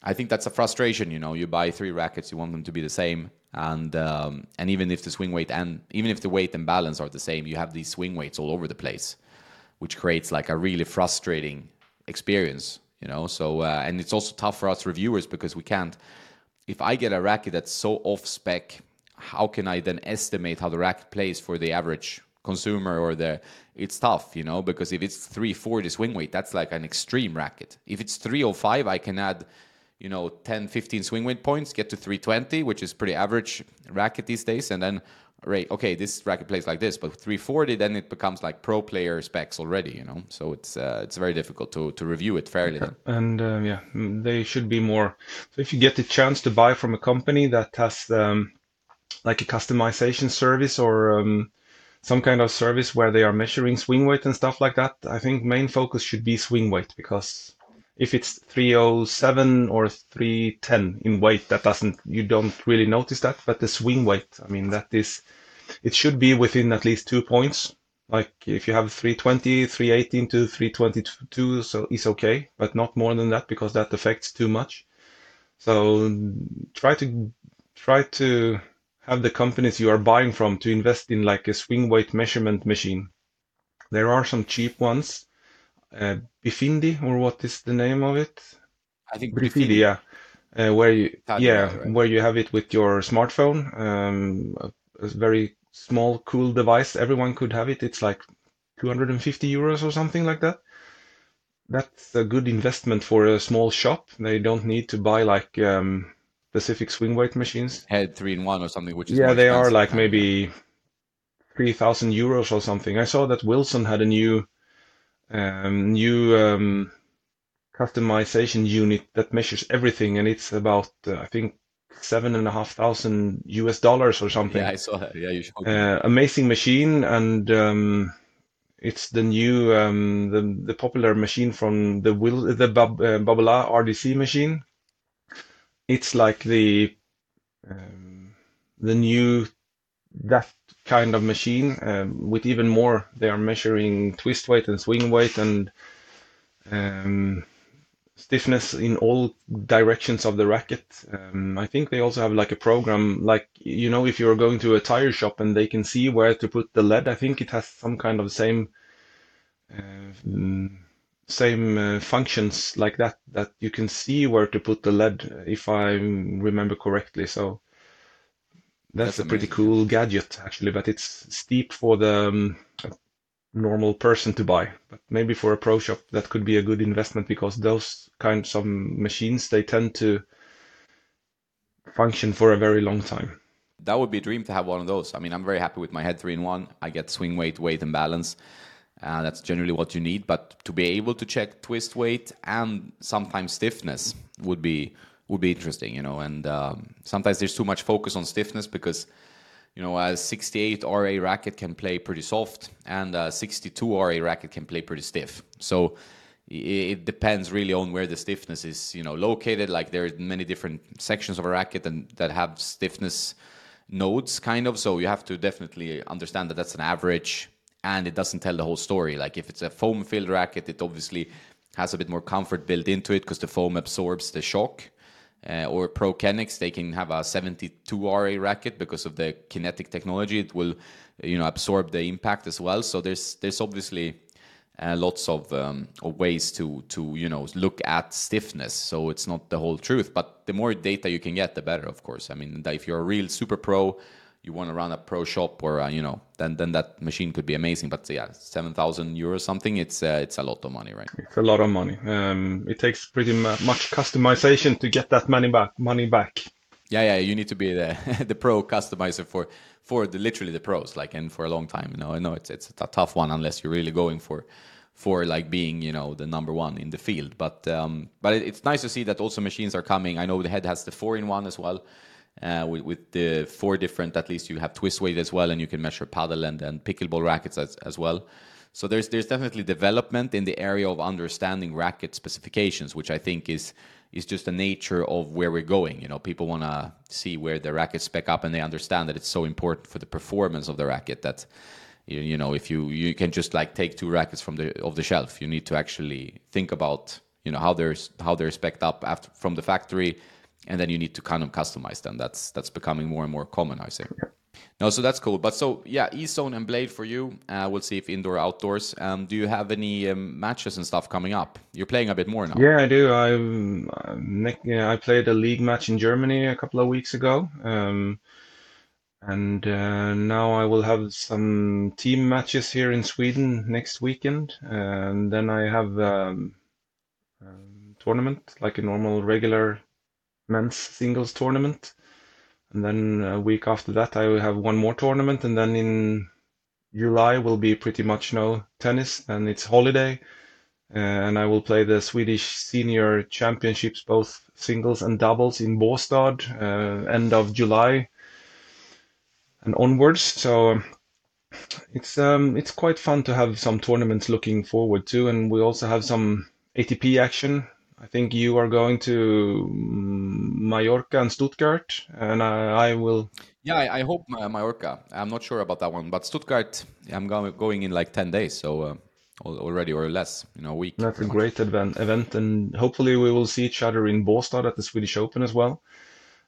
I think that's a frustration. You know, you buy three rackets, you want them to be the same, and um, and even if the swing weight and even if the weight and balance are the same, you have these swing weights all over the place, which creates like a really frustrating experience. You know, so uh, and it's also tough for us reviewers because we can't if I get a racket that's so off spec, how can I then estimate how the racket plays for the average consumer or the it's tough, you know, because if it's 340 swing weight, that's like an extreme racket. If it's 305, I can add, you know, 10, 15 swing weight points, get to 320, which is pretty average racket these days, and then right, okay, this racket plays like this, but 340, then it becomes like pro player specs already, you know. So it's uh, it's very difficult to to review it fairly. Okay. And uh, yeah, they should be more. So if you get the chance to buy from a company that has um, like a customization service or um, some kind of service where they are measuring swing weight and stuff like that, I think main focus should be swing weight because if it's 307 or 310 in weight, that doesn't, you don't really notice that. But the swing weight, I mean, that is, it should be within at least two points. Like if you have 320, 318 to 322, so it's okay, but not more than that because that affects too much. So try to try to have the companies you are buying from to invest in like a swing weight measurement machine. There are some cheap ones uh, Bifindi, or what is the name of it? I think Bifindi, yeah. Uh, where you, yeah, right. where you have it with your smartphone. Um, a, a, very small, cool device. Everyone could have it. It's like 250 euros or something like that. That's a good investment for a small shop. They don't need to buy like um, specific swing weight machines. Head three in one or something, which is yeah, they are like maybe 3,000 euros or something. I saw that Wilson had a new um, new um, customization unit that measures everything, and it's about uh, I think seven and a half thousand US dollars or something. Yeah, I saw that. Yeah, you showed uh, amazing machine, and um, it's the new um, the the popular machine from the will the Bab, uh, Babolat RDC machine. It's like the um, the new that kind of machine um, with even more. They are measuring twist weight and swing weight and um, stiffness in all directions of the racket. Um, I think they also have like a program, like you know, if you're going to a tire shop and they can see where to put the lead. I think it has some kind of same uh, same uh, functions like that that you can see where to put the lead, if I remember correctly. So that's, That's a pretty cool gadget, actually, but it's steep for the um, normal person to buy. But maybe for a pro shop, that could be a good investment because those kinds of machines they tend to function for a very long time. That would be a dream to have one of those. I mean, I'm very happy with my head three in one. I get swing weight, weight, and balance. Uh, that's generally what you need. But to be able to check twist weight and sometimes stiffness would be would be interesting, you know. And um, sometimes there's too much focus on stiffness because you know, a 68 RA racket can play pretty soft, and a 62 RA racket can play pretty stiff. So it depends really on where the stiffness is, you know, located. Like there are many different sections of a racket and that have stiffness nodes, kind of. So you have to definitely understand that that's an average, and it doesn't tell the whole story. Like if it's a foam-filled racket, it obviously has a bit more comfort built into it because the foam absorbs the shock uh, or Pro Kennex, they can have a 72 RA racket because of the kinetic technology. It will, you know, absorb the impact as well. So there's there's obviously uh, lots of, um, of ways to to you know look at stiffness. So it's not the whole truth, but the more data you can get, the better, of course. I mean, if you're a real super pro, you want to run a pro shop or uh, you know then then that machine could be amazing. But yeah 7000 euros something it's uh, it's a lot of money right? It's a lot of money. Um, it takes pretty much customization to get that money back money back. Yeah yeah you need to be the *laughs* the pro customizer for for the literally the pros like and for a long time you know? I know it's it's a tough one unless you're really going for for like being you know the number one in the field. But um but it, it's nice to see that also machines are coming. I know the head has the four in one as well Uh, with, with, the four different, at least you have twist weight as well, and you can measure paddle and, and pickleball rackets as, as well. So there's there's definitely development in the area of understanding racket specifications, which I think is is just the nature of where we're going. You know, people want to see where the rackets spec up, and they understand that it's so important for the performance of the racket that you, you know if you you can just like take two rackets from the off the shelf, you need to actually think about you know how they're how they're spec up after from the factory and then you need to kind of customize them. That's that's becoming more and more common, I say. No, so that's cool. But so yeah, E-Zone and Blade for you. Uh, we'll see if indoor, outdoors. Um, do you have any um, matches and stuff coming up? You're playing a bit more now. Yeah, I do. I um, I played a league match in Germany a couple of weeks ago, um, and uh, now I will have some team matches here in Sweden next weekend, and then I have um, um tournament like a normal regular men's singles tournament. And then a week after that, I will have one more tournament. And then in July will be pretty much no tennis, and it's holiday. Uh, and I will play the Swedish Senior Championships, both singles and doubles, in Båstad, uh, end of July and onwards. So um, it's um, it's quite fun to have some tournaments looking forward to, and we also have some ATP action I think you are going to mm, Mallorca and Stuttgart, and I, I will. Yeah, I, I, hope Mallorca. I'm not sure about that one, but Stuttgart, I'm going going in like ten days, so uh, already or less, you know, a week. That's a great event, event, and hopefully we will see each other in Båstad at the Swedish Open as well.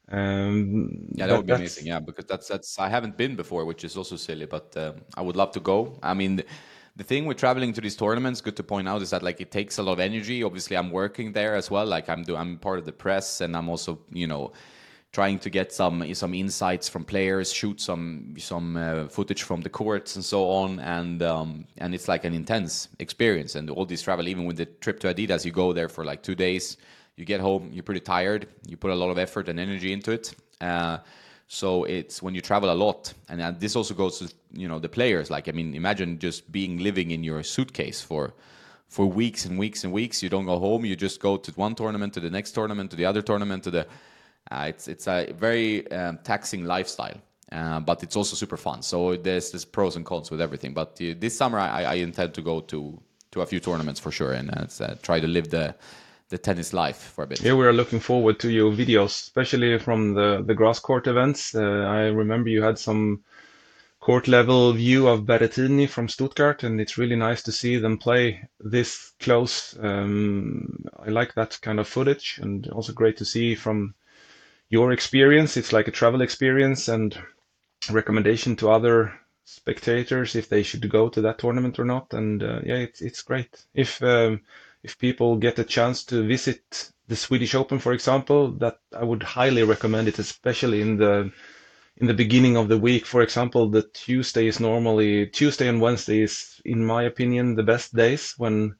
Um, yeah, that, that would be amazing. Yeah, because that's that's I haven't been before, which is also silly, but uh, I would love to go. I mean the thing with traveling to these tournaments, good to point out, is that like it takes a lot of energy. Obviously, I'm working there as well. Like I'm do I'm part of the press, and I'm also you know trying to get some some insights from players, shoot some some uh, footage from the courts and so on, and um, and it's like an intense experience. And all this travel, even with the trip to Adidas, you go there for like two days. You get home, you're pretty tired. You put a lot of effort and energy into it. Uh, so it's when you travel a lot, and this also goes to you know the players. Like I mean, imagine just being living in your suitcase for for weeks and weeks and weeks. You don't go home. You just go to one tournament, to the next tournament, to the other tournament, to the. Uh, it's it's a very um, taxing lifestyle, uh, but it's also super fun. So there's there's pros and cons with everything. But uh, this summer I, I intend to go to to a few tournaments for sure and uh, try to live the the tennis life for a bit. Yeah, we are looking forward to your videos, especially from the the grass court events. Uh, I remember you had some court level view of Berrettini from Stuttgart, and it's really nice to see them play this close. Um, I like that kind of footage, and also great to see from your experience. It's like a travel experience and recommendation to other spectators if they should go to that tournament or not. And uh, yeah, it's it's great if. Um, if people get a chance to visit the Swedish Open, for example, that I would highly recommend it, especially in the in the beginning of the week. For example, the Tuesday is normally Tuesday and Wednesday is, in my opinion, the best days when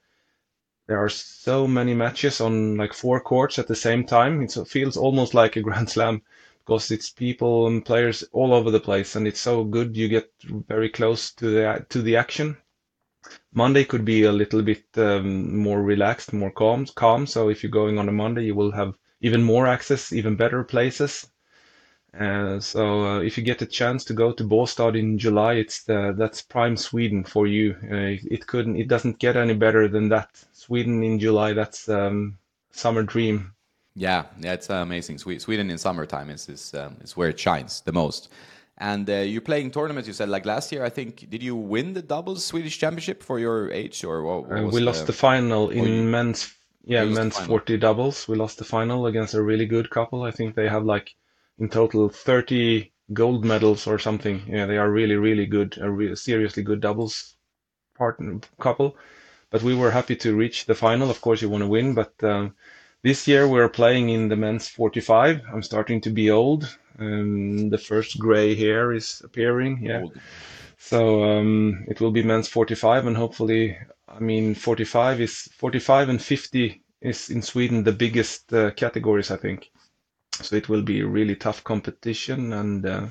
there are so many matches on like four courts at the same time. It feels almost like a Grand Slam because it's people and players all over the place, and it's so good. You get very close to the to the action. Monday could be a little bit um, more relaxed, more calm. Calm. So if you're going on a Monday, you will have even more access, even better places. Uh, so uh, if you get a chance to go to Båstad in July, it's the, that's prime Sweden for you. Uh, it couldn't, it doesn't get any better than that. Sweden in July, that's um, summer dream. Yeah, yeah, it's amazing. Sweden in summertime is is, um, is where it shines the most. And uh, you're playing tournaments. You said like last year. I think did you win the doubles Swedish championship for your age or what? what uh, we lost the, the final in you, men's. Yeah, men's forty doubles. We lost the final against a really good couple. I think they have like in total 30 gold medals or something. Yeah, they are really, really good, a re- seriously good doubles partner couple. But we were happy to reach the final. Of course, you want to win, but um, this year we're playing in the men's 45. I'm starting to be old. Um, the first gray hair is appearing. Yeah. Old. So um, it will be men's 45, and hopefully, I mean, 45 is 45 and 50 is in Sweden the biggest uh, categories, I think. So it will be a really tough competition and uh,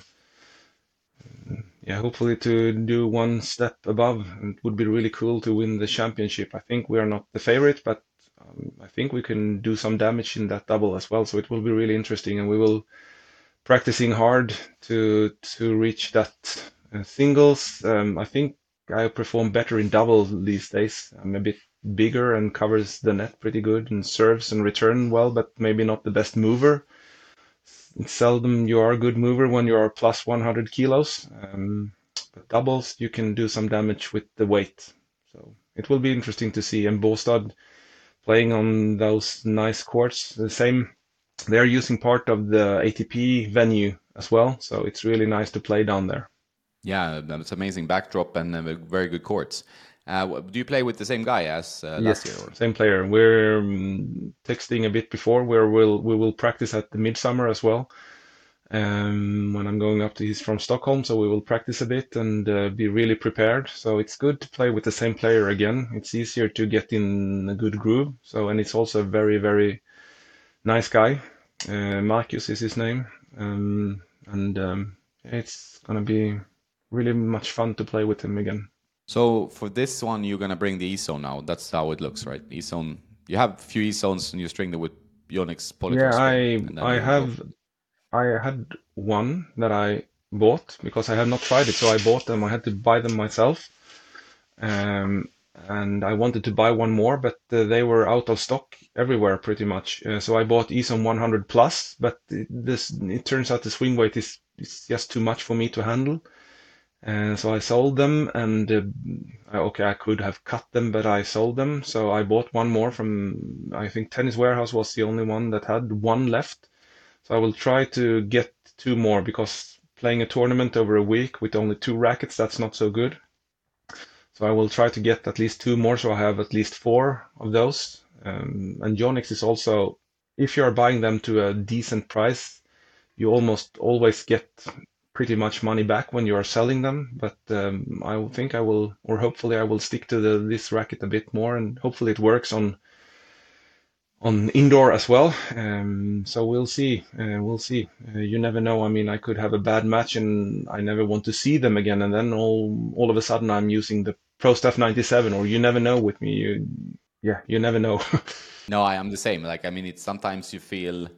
yeah, hopefully to do one step above. It would be really cool to win the championship. I think we are not the favorite, but um, I think we can do some damage in that double as well. So it will be really interesting, and we will practicing hard to to reach that uh, singles. Um, I think I perform better in double these days. I'm a bit bigger and covers the net pretty good and serves and return well, but maybe not the best mover seldom you are a good mover when you are plus 100 kilos. Um, but doubles, you can do some damage with the weight. So it will be interesting to see. And Båstad playing on those nice courts, the same. They're using part of the ATP venue as well, so it's really nice to play down there. Yeah, it's amazing backdrop and uh, very good courts. Uh, do you play with the same guy as uh, last yes, year? Or? Same player. We're um, texting a bit before. Where we'll we will practice at the midsummer as well. Um, when I'm going up to, he's from Stockholm, so we will practice a bit and uh, be really prepared. So it's good to play with the same player again. It's easier to get in a good groove. So and it's also a very very nice guy. Uh, Marcus is his name, um, and um, it's gonna be really much fun to play with him again. So for this one, you're gonna bring the E-zone now. That's how it looks, right? E-zone. You have a few E-zones and you string them with Yonex Polycross. Yeah, I I have go. I had one that I bought because I had not tried it, so I bought them. I had to buy them myself, um, and I wanted to buy one more, but uh, they were out of stock everywhere pretty much. Uh, so I bought E-zone 100 Plus, but it, this it turns out the swing weight is, is just too much for me to handle. And so I sold them, and uh, okay, I could have cut them, but I sold them. So I bought one more from, I think Tennis Warehouse was the only one that had one left. So I will try to get two more because playing a tournament over a week with only two rackets, that's not so good. So I will try to get at least two more, so I have at least four of those. Um, and Yonex is also, if you are buying them to a decent price, you almost always get pretty much money back when you are selling them. But um, I think I will, or hopefully I will stick to the, this racket a bit more, and hopefully it works on on indoor as well. Um, so we'll see. Uh, we'll see. Uh, you never know. I mean, I could have a bad match and I never want to see them again, and then all all of a sudden I'm using the Pro Staff 97, or you never know with me. You, yeah, you never know. *laughs* no, I am the same. Like I mean, it's sometimes you feel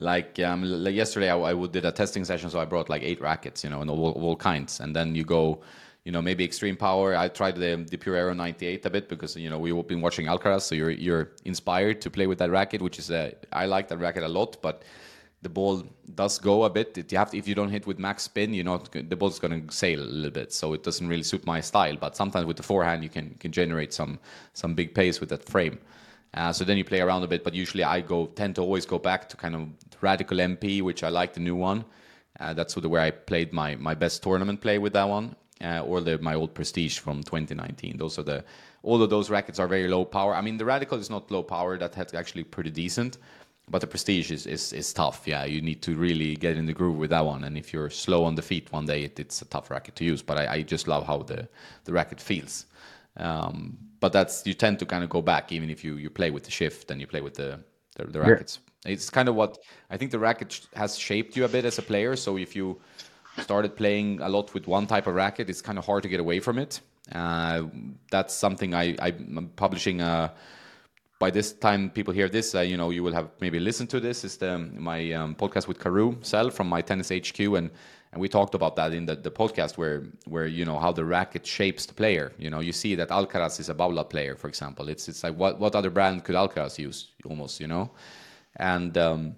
like um, like yesterday I, I did a testing session so i brought like eight rackets you know and all, all kinds and then you go you know maybe extreme power i tried the, the pure aero 98 a bit because you know we've been watching alcaraz so you're you're inspired to play with that racket which is a i like that racket a lot but the ball does go a bit it, you have to, if you don't hit with max spin you know the ball's going to sail a little bit so it doesn't really suit my style but sometimes with the forehand you can can generate some some big pace with that frame uh, so then you play around a bit, but usually I go tend to always go back to kind of Radical MP, which I like the new one. Uh, that's the where I played my my best tournament play with that one, uh, or the my old Prestige from 2019. Those are the all of those rackets are very low power. I mean the Radical is not low power; that has actually pretty decent. But the Prestige is, is, is tough. Yeah, you need to really get in the groove with that one. And if you're slow on the feet one day, it, it's a tough racket to use. But I, I just love how the, the racket feels. Um, but that's you tend to kind of go back even if you you play with the shift and you play with the the, the rackets. Yeah. It's kind of what I think the racket has shaped you a bit as a player. So if you started playing a lot with one type of racket, it's kind of hard to get away from it. Uh, that's something I, I'm publishing a by this time people hear this, uh, you know, you will have maybe listened to this. Is the my um, podcast with Karue Sell from my tennis HQ, and and we talked about that in the, the podcast where where you know how the racket shapes the player. You know, you see that Alcaraz is a Babolat player, for example. It's it's like what what other brand could Alcaraz use almost, you know, and. Um,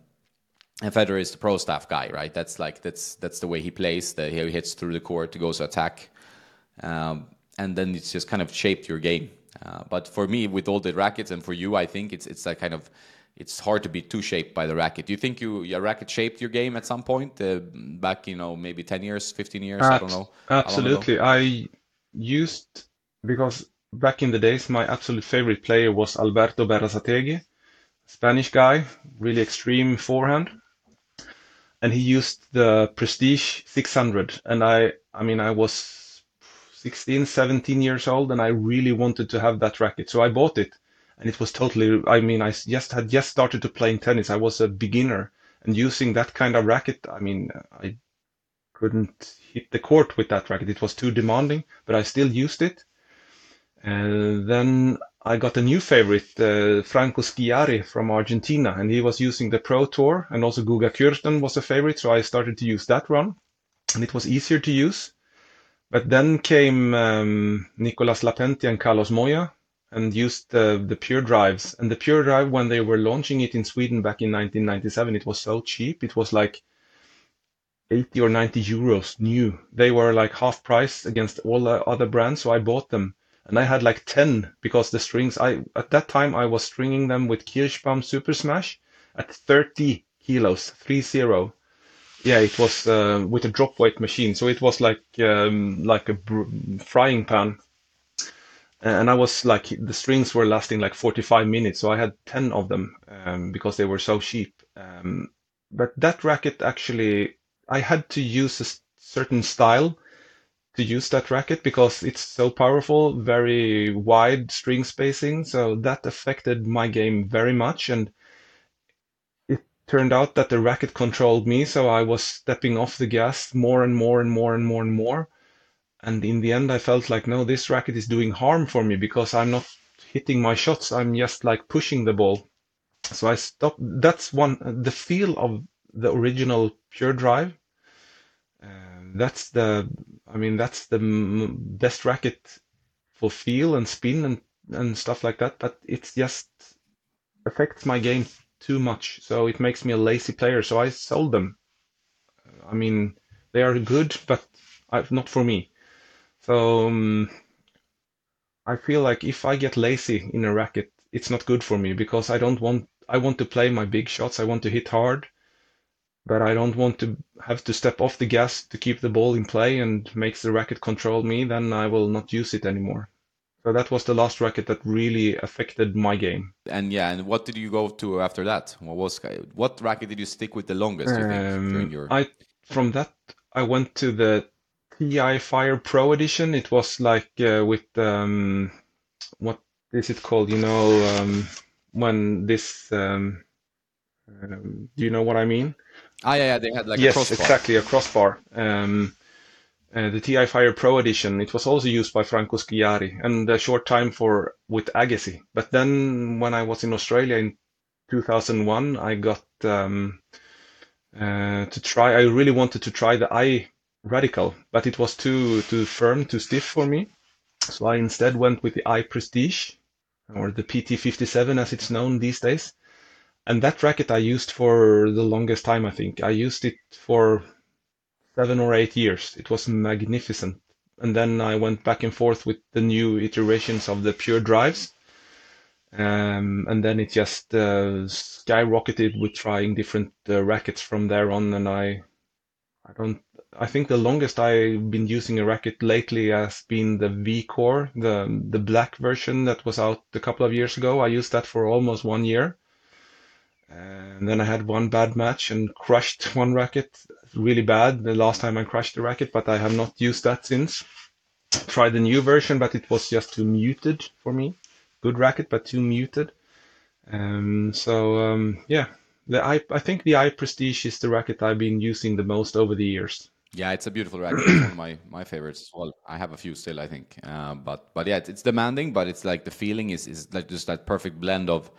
and Federer is the pro staff guy, right? That's like that's that's the way he plays. The, he hits through the court, goes to attack, um, and then it's just kind of shaped your game. Uh, but for me, with all the rackets, and for you, I think it's it's a kind of it's hard to be too shaped by the racket. Do you think you your racket shaped your game at some point uh, back, you know, maybe ten years, fifteen years? I don't know. Absolutely, I used because back in the days, my absolute favorite player was Alberto Berasategui, Spanish guy, really extreme forehand, and he used the Prestige 600, and I, I mean, I was 16, 17 years old, and I really wanted to have that racket. So I bought it, and it was totally. I mean, I just had just started to playing tennis. I was a beginner, and using that kind of racket, I mean, I couldn't hit the court with that racket. It was too demanding, but I still used it. And then I got a new favorite, uh, Franco Squillari from Argentina, and he was using the Pro Tour, and also Guga Kuerten was a favorite, so I started to use that one, and it was easier to use. But then came um, Nicolas Lapentti and Carlos Moya and used the, the Pure Drives. And the Pure Drive, when they were launching it in Sweden back in 1997, it was so cheap. It was like 80 or 90 euros new. They were like half price against all the other brands, so I bought them. And I had like 10 because the strings, I at that time I was stringing them with Kirschbaum Super Smash at 30 kilos, 3 0 yeah, it was uh, with a drop weight machine, so it was like um, like a frying pan. And I was like the strings were lasting like 45 minutes, so I had 10 of them um, because they were so cheap. Um, but that racket actually, I had to use a certain style to use that racket because it's so powerful, very wide string spacing. So that affected my game very much. And turned out that the racket controlled me, so I was stepping off the gas more and more and more and more and more. And in the end, I felt like, no, this racket is doing harm for me because I'm not hitting my shots. I'm just like pushing the ball. So I stopped. That's one, the feel of the original Pure Drive. Uh, that's the, I mean, that's the best racket for feel and spin and, and stuff like that. But it just affects my game too much. So it makes me a lazy player. So I sold them. I mean, they are good, but not for me. So um, I feel like if I get lazy in a racket, it's not good for me because I don't want. I want to play my big shots. I want to hit hard, but I don't want to have to step off the gas to keep the ball in play and makes the racket control me. Then I will not use it anymore. So that was the last racket that really affected my game. And yeah, and what did you go to after that? What was what racket did you stick with the longest? You think, um, your... I from that I went to the TI Fire Pro edition. It was like uh, with um, what is it called? You know, um, when this. Um, um do you know what I mean? Ah, yeah, yeah they had like yes, exactly a crossbar. Um, uh, the TI Fire Pro edition. It was also used by Franco Squillari and a short time for with Agassi. But then when I was in Australia in 2001, I got um, uh, to try. I really wanted to try the i Radical, but it was too too firm, too stiff for me. So I instead went with the i Prestige or the PT57 as it's known these days. And that racket I used for the longest time, I think. I used it for seven or eight years. It was magnificent. And then I went back and forth with the new iterations of the pure drives. Um, and then it just uh, skyrocketed with trying different uh, rackets from there on. And I, I don't, I think the longest I've been using a racket lately has been the V Core, the the black version that was out a couple of years ago. I used that for almost one year. And then I had one bad match and crushed *laughs* one racket really bad the last time I crushed the racket, but I have not used that since. Tried the new version, but it was just too muted for me. Good racket, but too muted. Um, so um, yeah, the I, I think the i Prestige is the racket I've been using the most over the years. Yeah, it's a beautiful racket. It's one of my, my favorites as well. I have a few still, I think. Uh, but but yeah, it's, it's, demanding, but it's like the feeling is is like just that perfect blend of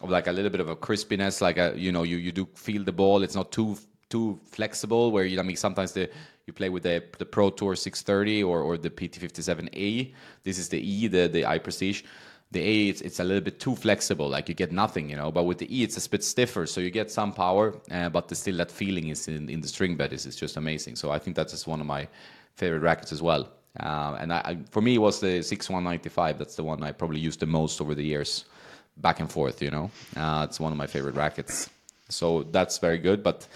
of like a little bit of a crispiness, like a you know you you do feel the ball. It's not too too flexible. Where you I mean sometimes the you play with the the Pro Tour 630 or or the PT57A. This is the E, the the I Prestige the A it's, it's a little bit too flexible like you get nothing you know but with the E it's a bit stiffer so you get some power uh, but the, still that feeling is in, in the string bed is, is just amazing so I think that's just one of my favorite rackets as well uh, and I, I, for me it was the 6195 that's the one I probably used the most over the years back and forth you know uh, it's one of my favorite rackets so that's very good but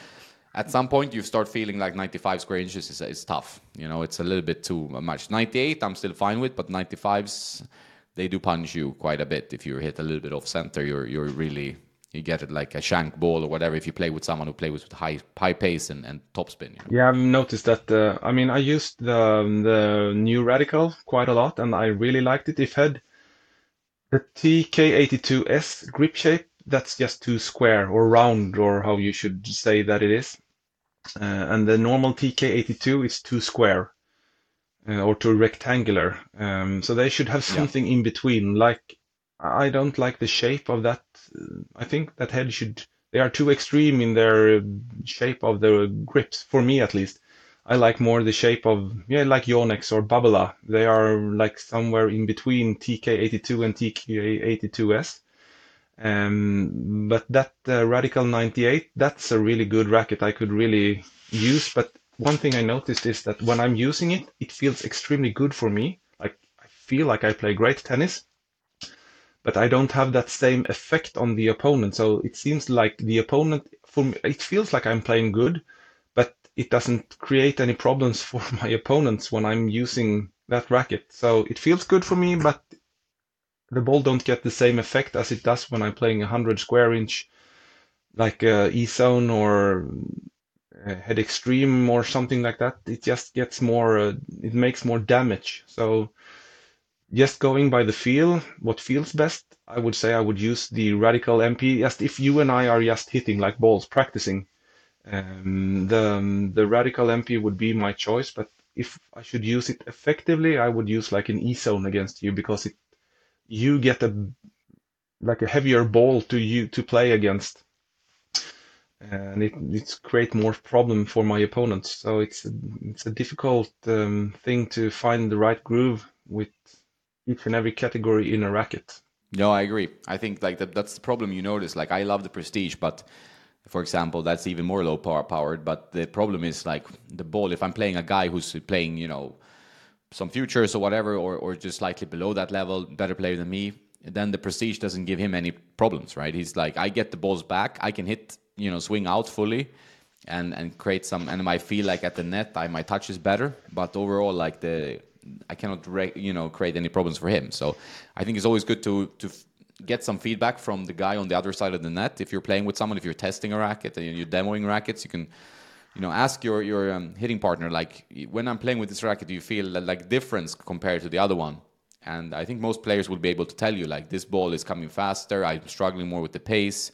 at some point you start feeling like 95 square inches is, is tough you know it's a little bit too much 98 i'm still fine with but 95s they do punch you quite a bit. If you hit a little bit off center, you're you're really you get it like a shank ball or whatever. If you play with someone who plays with high high pace and, and topspin. You know? Yeah, I've noticed that. Uh, I mean, I used the the new Radical quite a lot, and I really liked it. It had the TK82S grip shape. That's just too square or round, or how you should say that it is. Uh, and the normal TK82 is too square uh, or too rectangular. Um, so they should have something yeah. in between. Like I don't like the shape of that. I think that head should. They are too extreme in their shape of the grips for me at least. I like more the shape of yeah, like Yonex or Babolat. They are like somewhere in between TK82 and TK82S. Um, but that uh, Radical 98, that's a really good racket I could really use. But one thing I noticed is that when I'm using it, it feels extremely good for me. Like I feel like I play great tennis, but I don't have that same effect on the opponent. So it seems like the opponent, for me, it feels like I'm playing good, it doesn't create any problems *laughs* for my opponents when I'm using that racket. So it feels good for me, but the ball don't get the same effect as it does when I'm playing a hundred square inch, like uh, E zone or uh, head extreme or something like that, it just gets more, uh, it makes more damage. So just going by the feel, what feels best, I would say I would use the Radical MP. Just if you and I are just hitting like balls, practicing, um, the um, the Radical MP would be my choice. But if I should use it effectively, I would use like an E zone against you because it you get a like a heavier ball to you to play against and it it's create more problem for my opponents. So it's a, it's a difficult um, thing to find the right groove with each and every category in a racket. No, I agree. I think like that, that's the problem you notice. Like I love the prestige, but for example, that's even more low power powered. But the problem is like the ball. If I'm playing a guy who's playing, you know, some futures or whatever, or or just slightly below that level, better player than me, then the prestige doesn't give him any problems, right? He's like, I get the balls back, I can hit you know swing out fully and and create some and I feel like at the net I my touch is better but overall like the I cannot you know create any problems for him so I think it's always good to to get some feedback from the guy on the other side of the net. If you're playing with someone if you're testing a racket and you're demoing rackets you can you know ask your your um, hitting partner like when I'm playing with this racket do you feel like difference compared to the other one? And I think most players will be able to tell you like this ball is coming faster. I'm struggling more with the pace.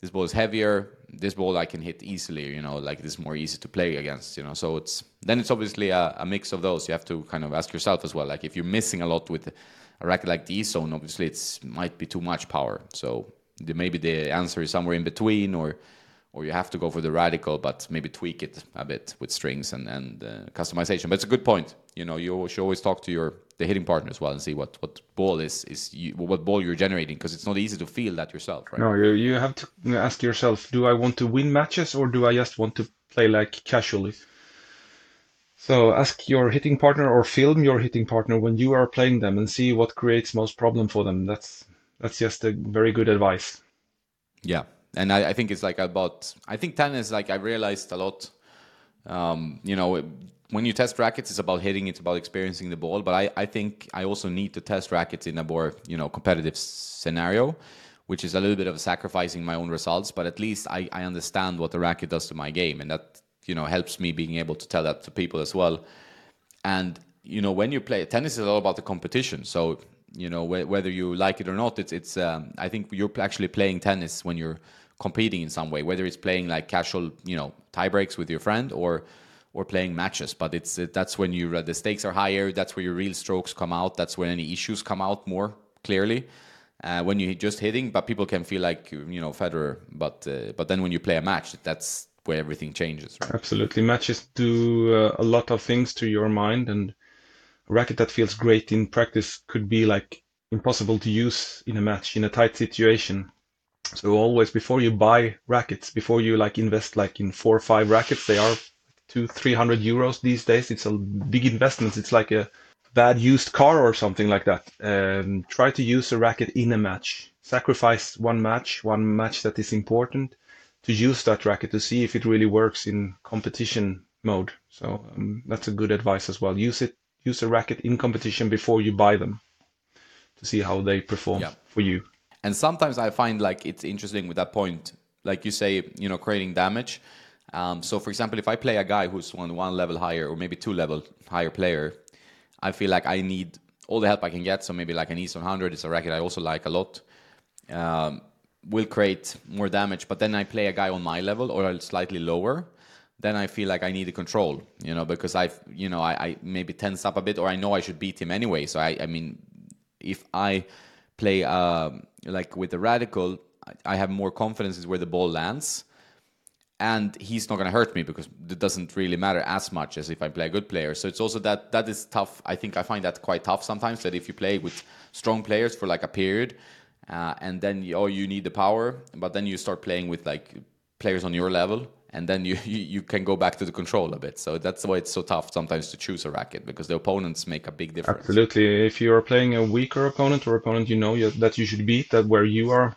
This ball is heavier. This ball i can hit easily you know like this is more easy to play against you know? So it's then it's obviously a, a, mix of those. You have to kind of ask yourself as well like if you're missing a lot with a racket like the e-zone obviously it's might be too much power so the, maybe the answer is somewhere in between or or you have to go for the radical, but maybe tweak it a bit with strings and and uh, customization. But it's a good point. You know, you should always talk to your the hitting partner as well and see what what ball is is you, what ball you're generating because it's not easy to feel that yourself, right? No, you you have to ask yourself: Do I want to win matches or do I just want to play like casually? So ask your hitting partner or film your hitting partner when you are playing them and see what creates most problem for them. That's that's just a very good advice. Yeah, and I, I, think it's like about I think tennis like I realized a lot. Um, you know, when you test rackets, it's about hitting, it's about experiencing the ball. But I, I think I also need to test rackets in a more you know competitive scenario, which is a little bit of sacrificing my own results. But at least I, I understand what the racket does to my game, and that you know helps me being able to tell that to people as well. And you know, when you play tennis, is all about the competition. So you know wh- whether you like it or not, it's it's. Um, I think you're actually playing tennis when you're competing in some way, whether it's playing like casual, you know, tie breaks with your friend or or playing matches. But it's that's when you uh, the stakes are higher. That's where your real strokes come out. That's when any issues come out more clearly. Uh, when you're just hitting, but people can feel like you know Federer. But uh, but then when you play a match, that's where everything changes. Right? Absolutely, matches do uh, a lot of things to your mind, and a racket that feels great in practice could be like impossible to use in a match in a tight situation. So always before you buy rackets, before you like invest like in four or five rackets, they are two, three hundred euros these days. It's a big investment. It's like a bad used car or something like that. Um, try to use a racket in a match. Sacrifice one match, one match that is important, to use that racket to see if it really works in competition mode. So um, that's a good advice as well. Use it, use a racket in competition before you buy them to see how they perform yeah. for you. And sometimes I find like it's interesting with that point, like you say, you know, creating damage. Um, so, for example, if I play a guy who's one one level higher or maybe two level higher player, I feel like I need all the help I can get. So maybe like an East 100 is a racket I also like a lot. Um, will create more damage, but then I play a guy on my level or slightly lower. Then I feel like I need the control, you know, because I've, you know, I, I maybe tense up a bit, or I know I should beat him anyway. So I, I mean, if I play uh, like with the radical, I have more confidence where the ball lands and he's not going to hurt me because it doesn't really matter as much as if I play a good player. So it's also that that is tough. I think I find that quite tough sometimes. That if you play with strong players for like a period, uh, and then you, oh you need the power, but then you start playing with like players on your level, and then *laughs* you, you can go back to the control a bit. So that's why it's so tough sometimes to choose a racket because the opponents make a big difference. Absolutely. If you are playing a weaker opponent or opponent you know that you should beat, that where you are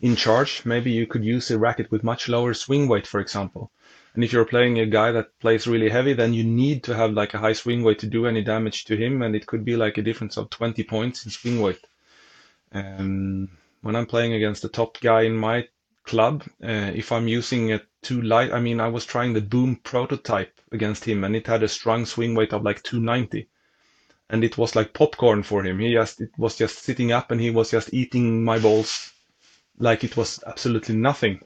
in charge, maybe you could use a racket with much lower swing weight, for example. And if you're playing a guy that plays really heavy, then you need to have like a high swing weight to do any damage to him, and it could be like a difference of 20 points in swing weight. Um, when I'm playing against the top guy in my club, uh, if I'm using a too light, I mean, I was trying the Boom prototype against him, and it had a strong swing weight of like 290 and it was like popcorn for him. He just it was just sitting up and he was just eating my balls like it was absolutely nothing.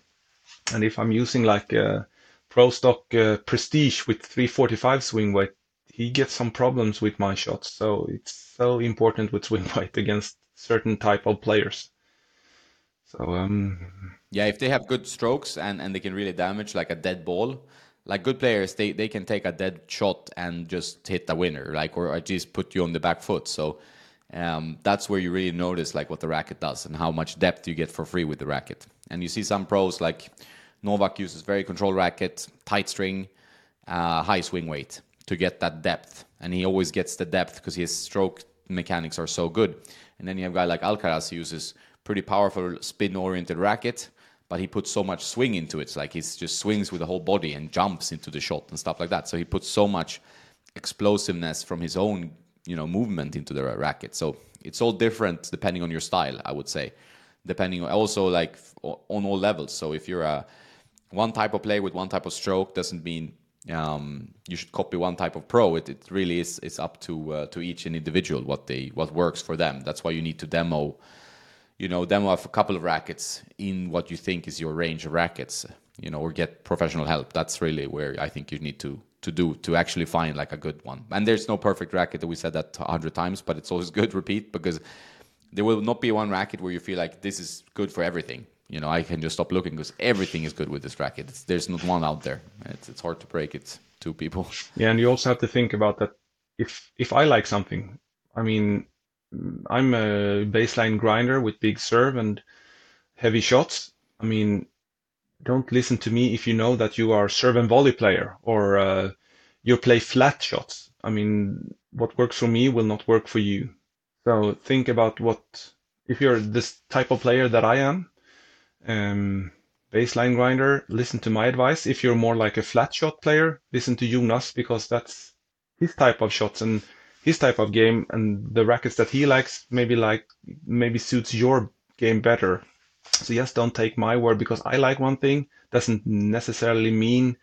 And if I'm using like a pro stock uh, prestige with 345 swing weight, he gets some problems with my shots. So it's so important with swing *laughs* weight against certain type of players. So um, yeah, if they have good strokes and and they can really damage like a dead ball, like good players, they they can take a dead shot and just hit the winner, like or at least put you on the back foot. So um, that's where you really notice like what the racket does and how much depth you get for free with the racket. And you see some pros like Novak uses very controlled racket, tight string, uh, high swing weight to get that depth, and he always gets the depth because his stroke mechanics are so good. And then you have a guy like Alcaraz who uses pretty powerful spin-oriented racket, but he puts so much swing into it. It's like he just swings with the whole body and jumps into the shot and stuff like that. So he puts so much explosiveness from his own you know movement into the racket. So it's all different depending on your style, I would say. Depending also like on all levels. So if you're a one type of play with one type of stroke doesn't mean um, you should copy one type of pro. It, it really is it's up to uh, to each individual what they what works for them. That's why you need to demo, you know, demo a couple of rackets in what you think is your range of rackets, you know, or get professional help. That's really where I think you need to to do to actually find like a good one. And there's no perfect racket. We said that a hundred times, but it's always *laughs* good repeat because there will not be one racket where you feel like this is good for everything. You know, I can just stop looking because everything is good with this racket. It's, there's not one out there. It's, it's hard to break it to people. Yeah, and you also have to think about that. If if I like something, I mean, I'm a baseline grinder with big serve and heavy shots. I mean, don't listen to me if you know that you are serve and volley player or uh, you play flat shots. I mean, what works for me will not work for you. So think about what if you're this type of player that I am, um, baseline grinder. Listen to my advice. If you're more like a flat shot player, listen to Jonas because that's his type of shots and his type of game, and the rackets that he likes maybe like maybe suits your game better. So yes, don't take my word because I like one thing doesn't necessarily mean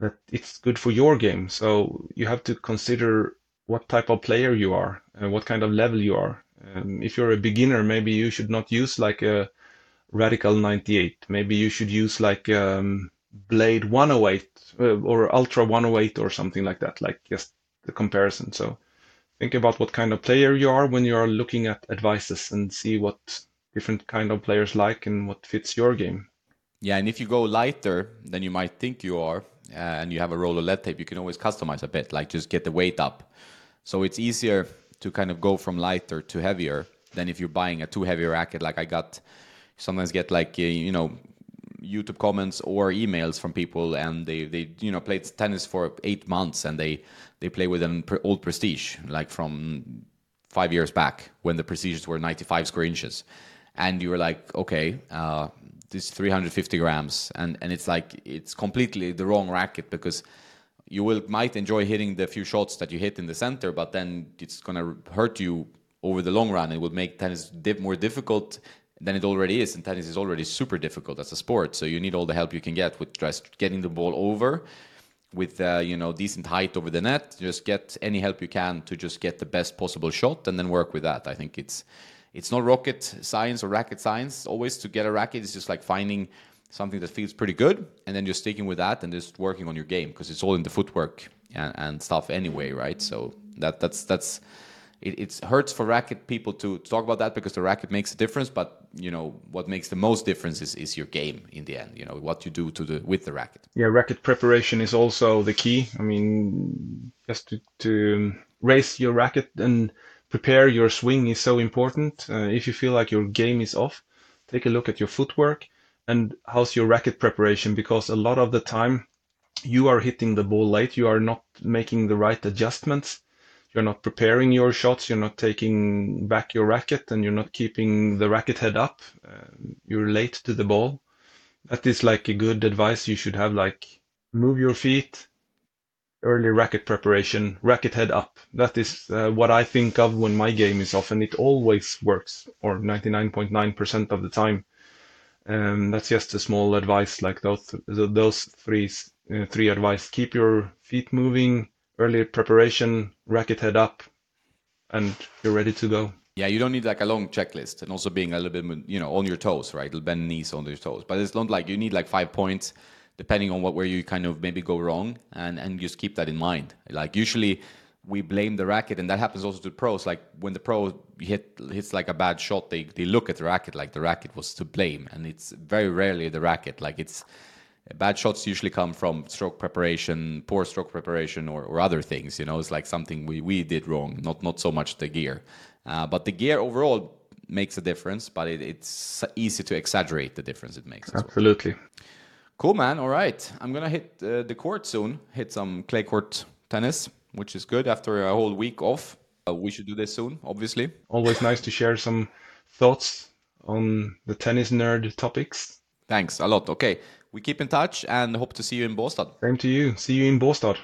that it's good for your game. So you have to consider what type of player you are and what kind of level you are. Um, if you're a beginner, maybe you should not use like a radical 98. Maybe you should use like um, Blade 108 uh, or Ultra 108 or something like that, like just the comparison. So think about what kind of player you are when you are looking at advices and see what different kind of players like and what fits your game. Yeah, and if you go lighter than you might think you are, uh, and you have a roll of lead tape, you can always customize a bit, like just get the weight up. So it's easier to kind of go from lighter to heavier than if you're buying a too heavy racket. Like I got, sometimes get like uh, you know, YouTube comments or emails from people, and they they you know played tennis for eight months, and they they play with an old Prestige, like from five years back when the Prestiges were 95 square inches, and you were like, okay. Uh, this 350 grams and and it's like it's completely the wrong racket because you will might enjoy hitting the few shots that you hit in the center but then it's to hurt you over the long run it will make tennis more difficult than it already is and tennis is already super difficult as a sport. So you need all the help you can get with just getting the ball over with uh, you know decent height over the net. Just get any help you can to just get the best possible shot and then work with that. I think it's it's not rocket science or racket science always to get a racket. It's just like finding something that feels pretty good and then just sticking with that and just working on your game because it's all in the footwork and, and, stuff anyway right? So that that's that's it, it hurts for racket people to, talk about that because the racket makes a difference but you know what makes the most difference is, is your game in the end you know what you do to the with the racket. Yeah racket preparation is also the key. I mean just to, to raise your racket and prepare your swing is so important. Uh, if you feel like your game is off, take a look at your footwork and how's your racket preparation because a lot of the time you are hitting the ball late, you are not making the right adjustments, you're not preparing your shots, you're not taking back your racket, and you're not keeping the racket head up. Uh, you're late to the ball. That is like a good advice you should have like move your feet, early racket preparation, racket head up. That is uh, what I think of when my game is off, and it always works, or 99.9% of the time. Um, that's just a small advice, like those those three uh, three advice. Keep your feet moving, early preparation, racket head up, and you're ready to go. Yeah, you don't need like a long checklist, and also being a little bit, you know, on your toes, right? Bend knees on your toes, but it's not like you need like five points depending on what where you kind of maybe go wrong and and just keep that in mind like usually we blame the racket and that happens also to pros like when the pro hit hits like a bad shot they they look at the racket like the racket was to blame and it's very rarely the racket like it's bad shots usually come from stroke preparation poor stroke preparation or, or other things you know it's like something we, we did wrong not not so much the gear uh, but the gear overall makes a difference but it, it's easy to exaggerate the difference it makes absolutely well. Cool, man. All right. I'm going to hit uh, the court soon, hit some clay court tennis, which is good after a whole week off. Uh, we should do this soon, obviously. Always nice to share some thoughts on the tennis nerd topics. Thanks a lot. Okay. We keep in touch and hope to see you in Båstad. Same to you. See you in Båstad.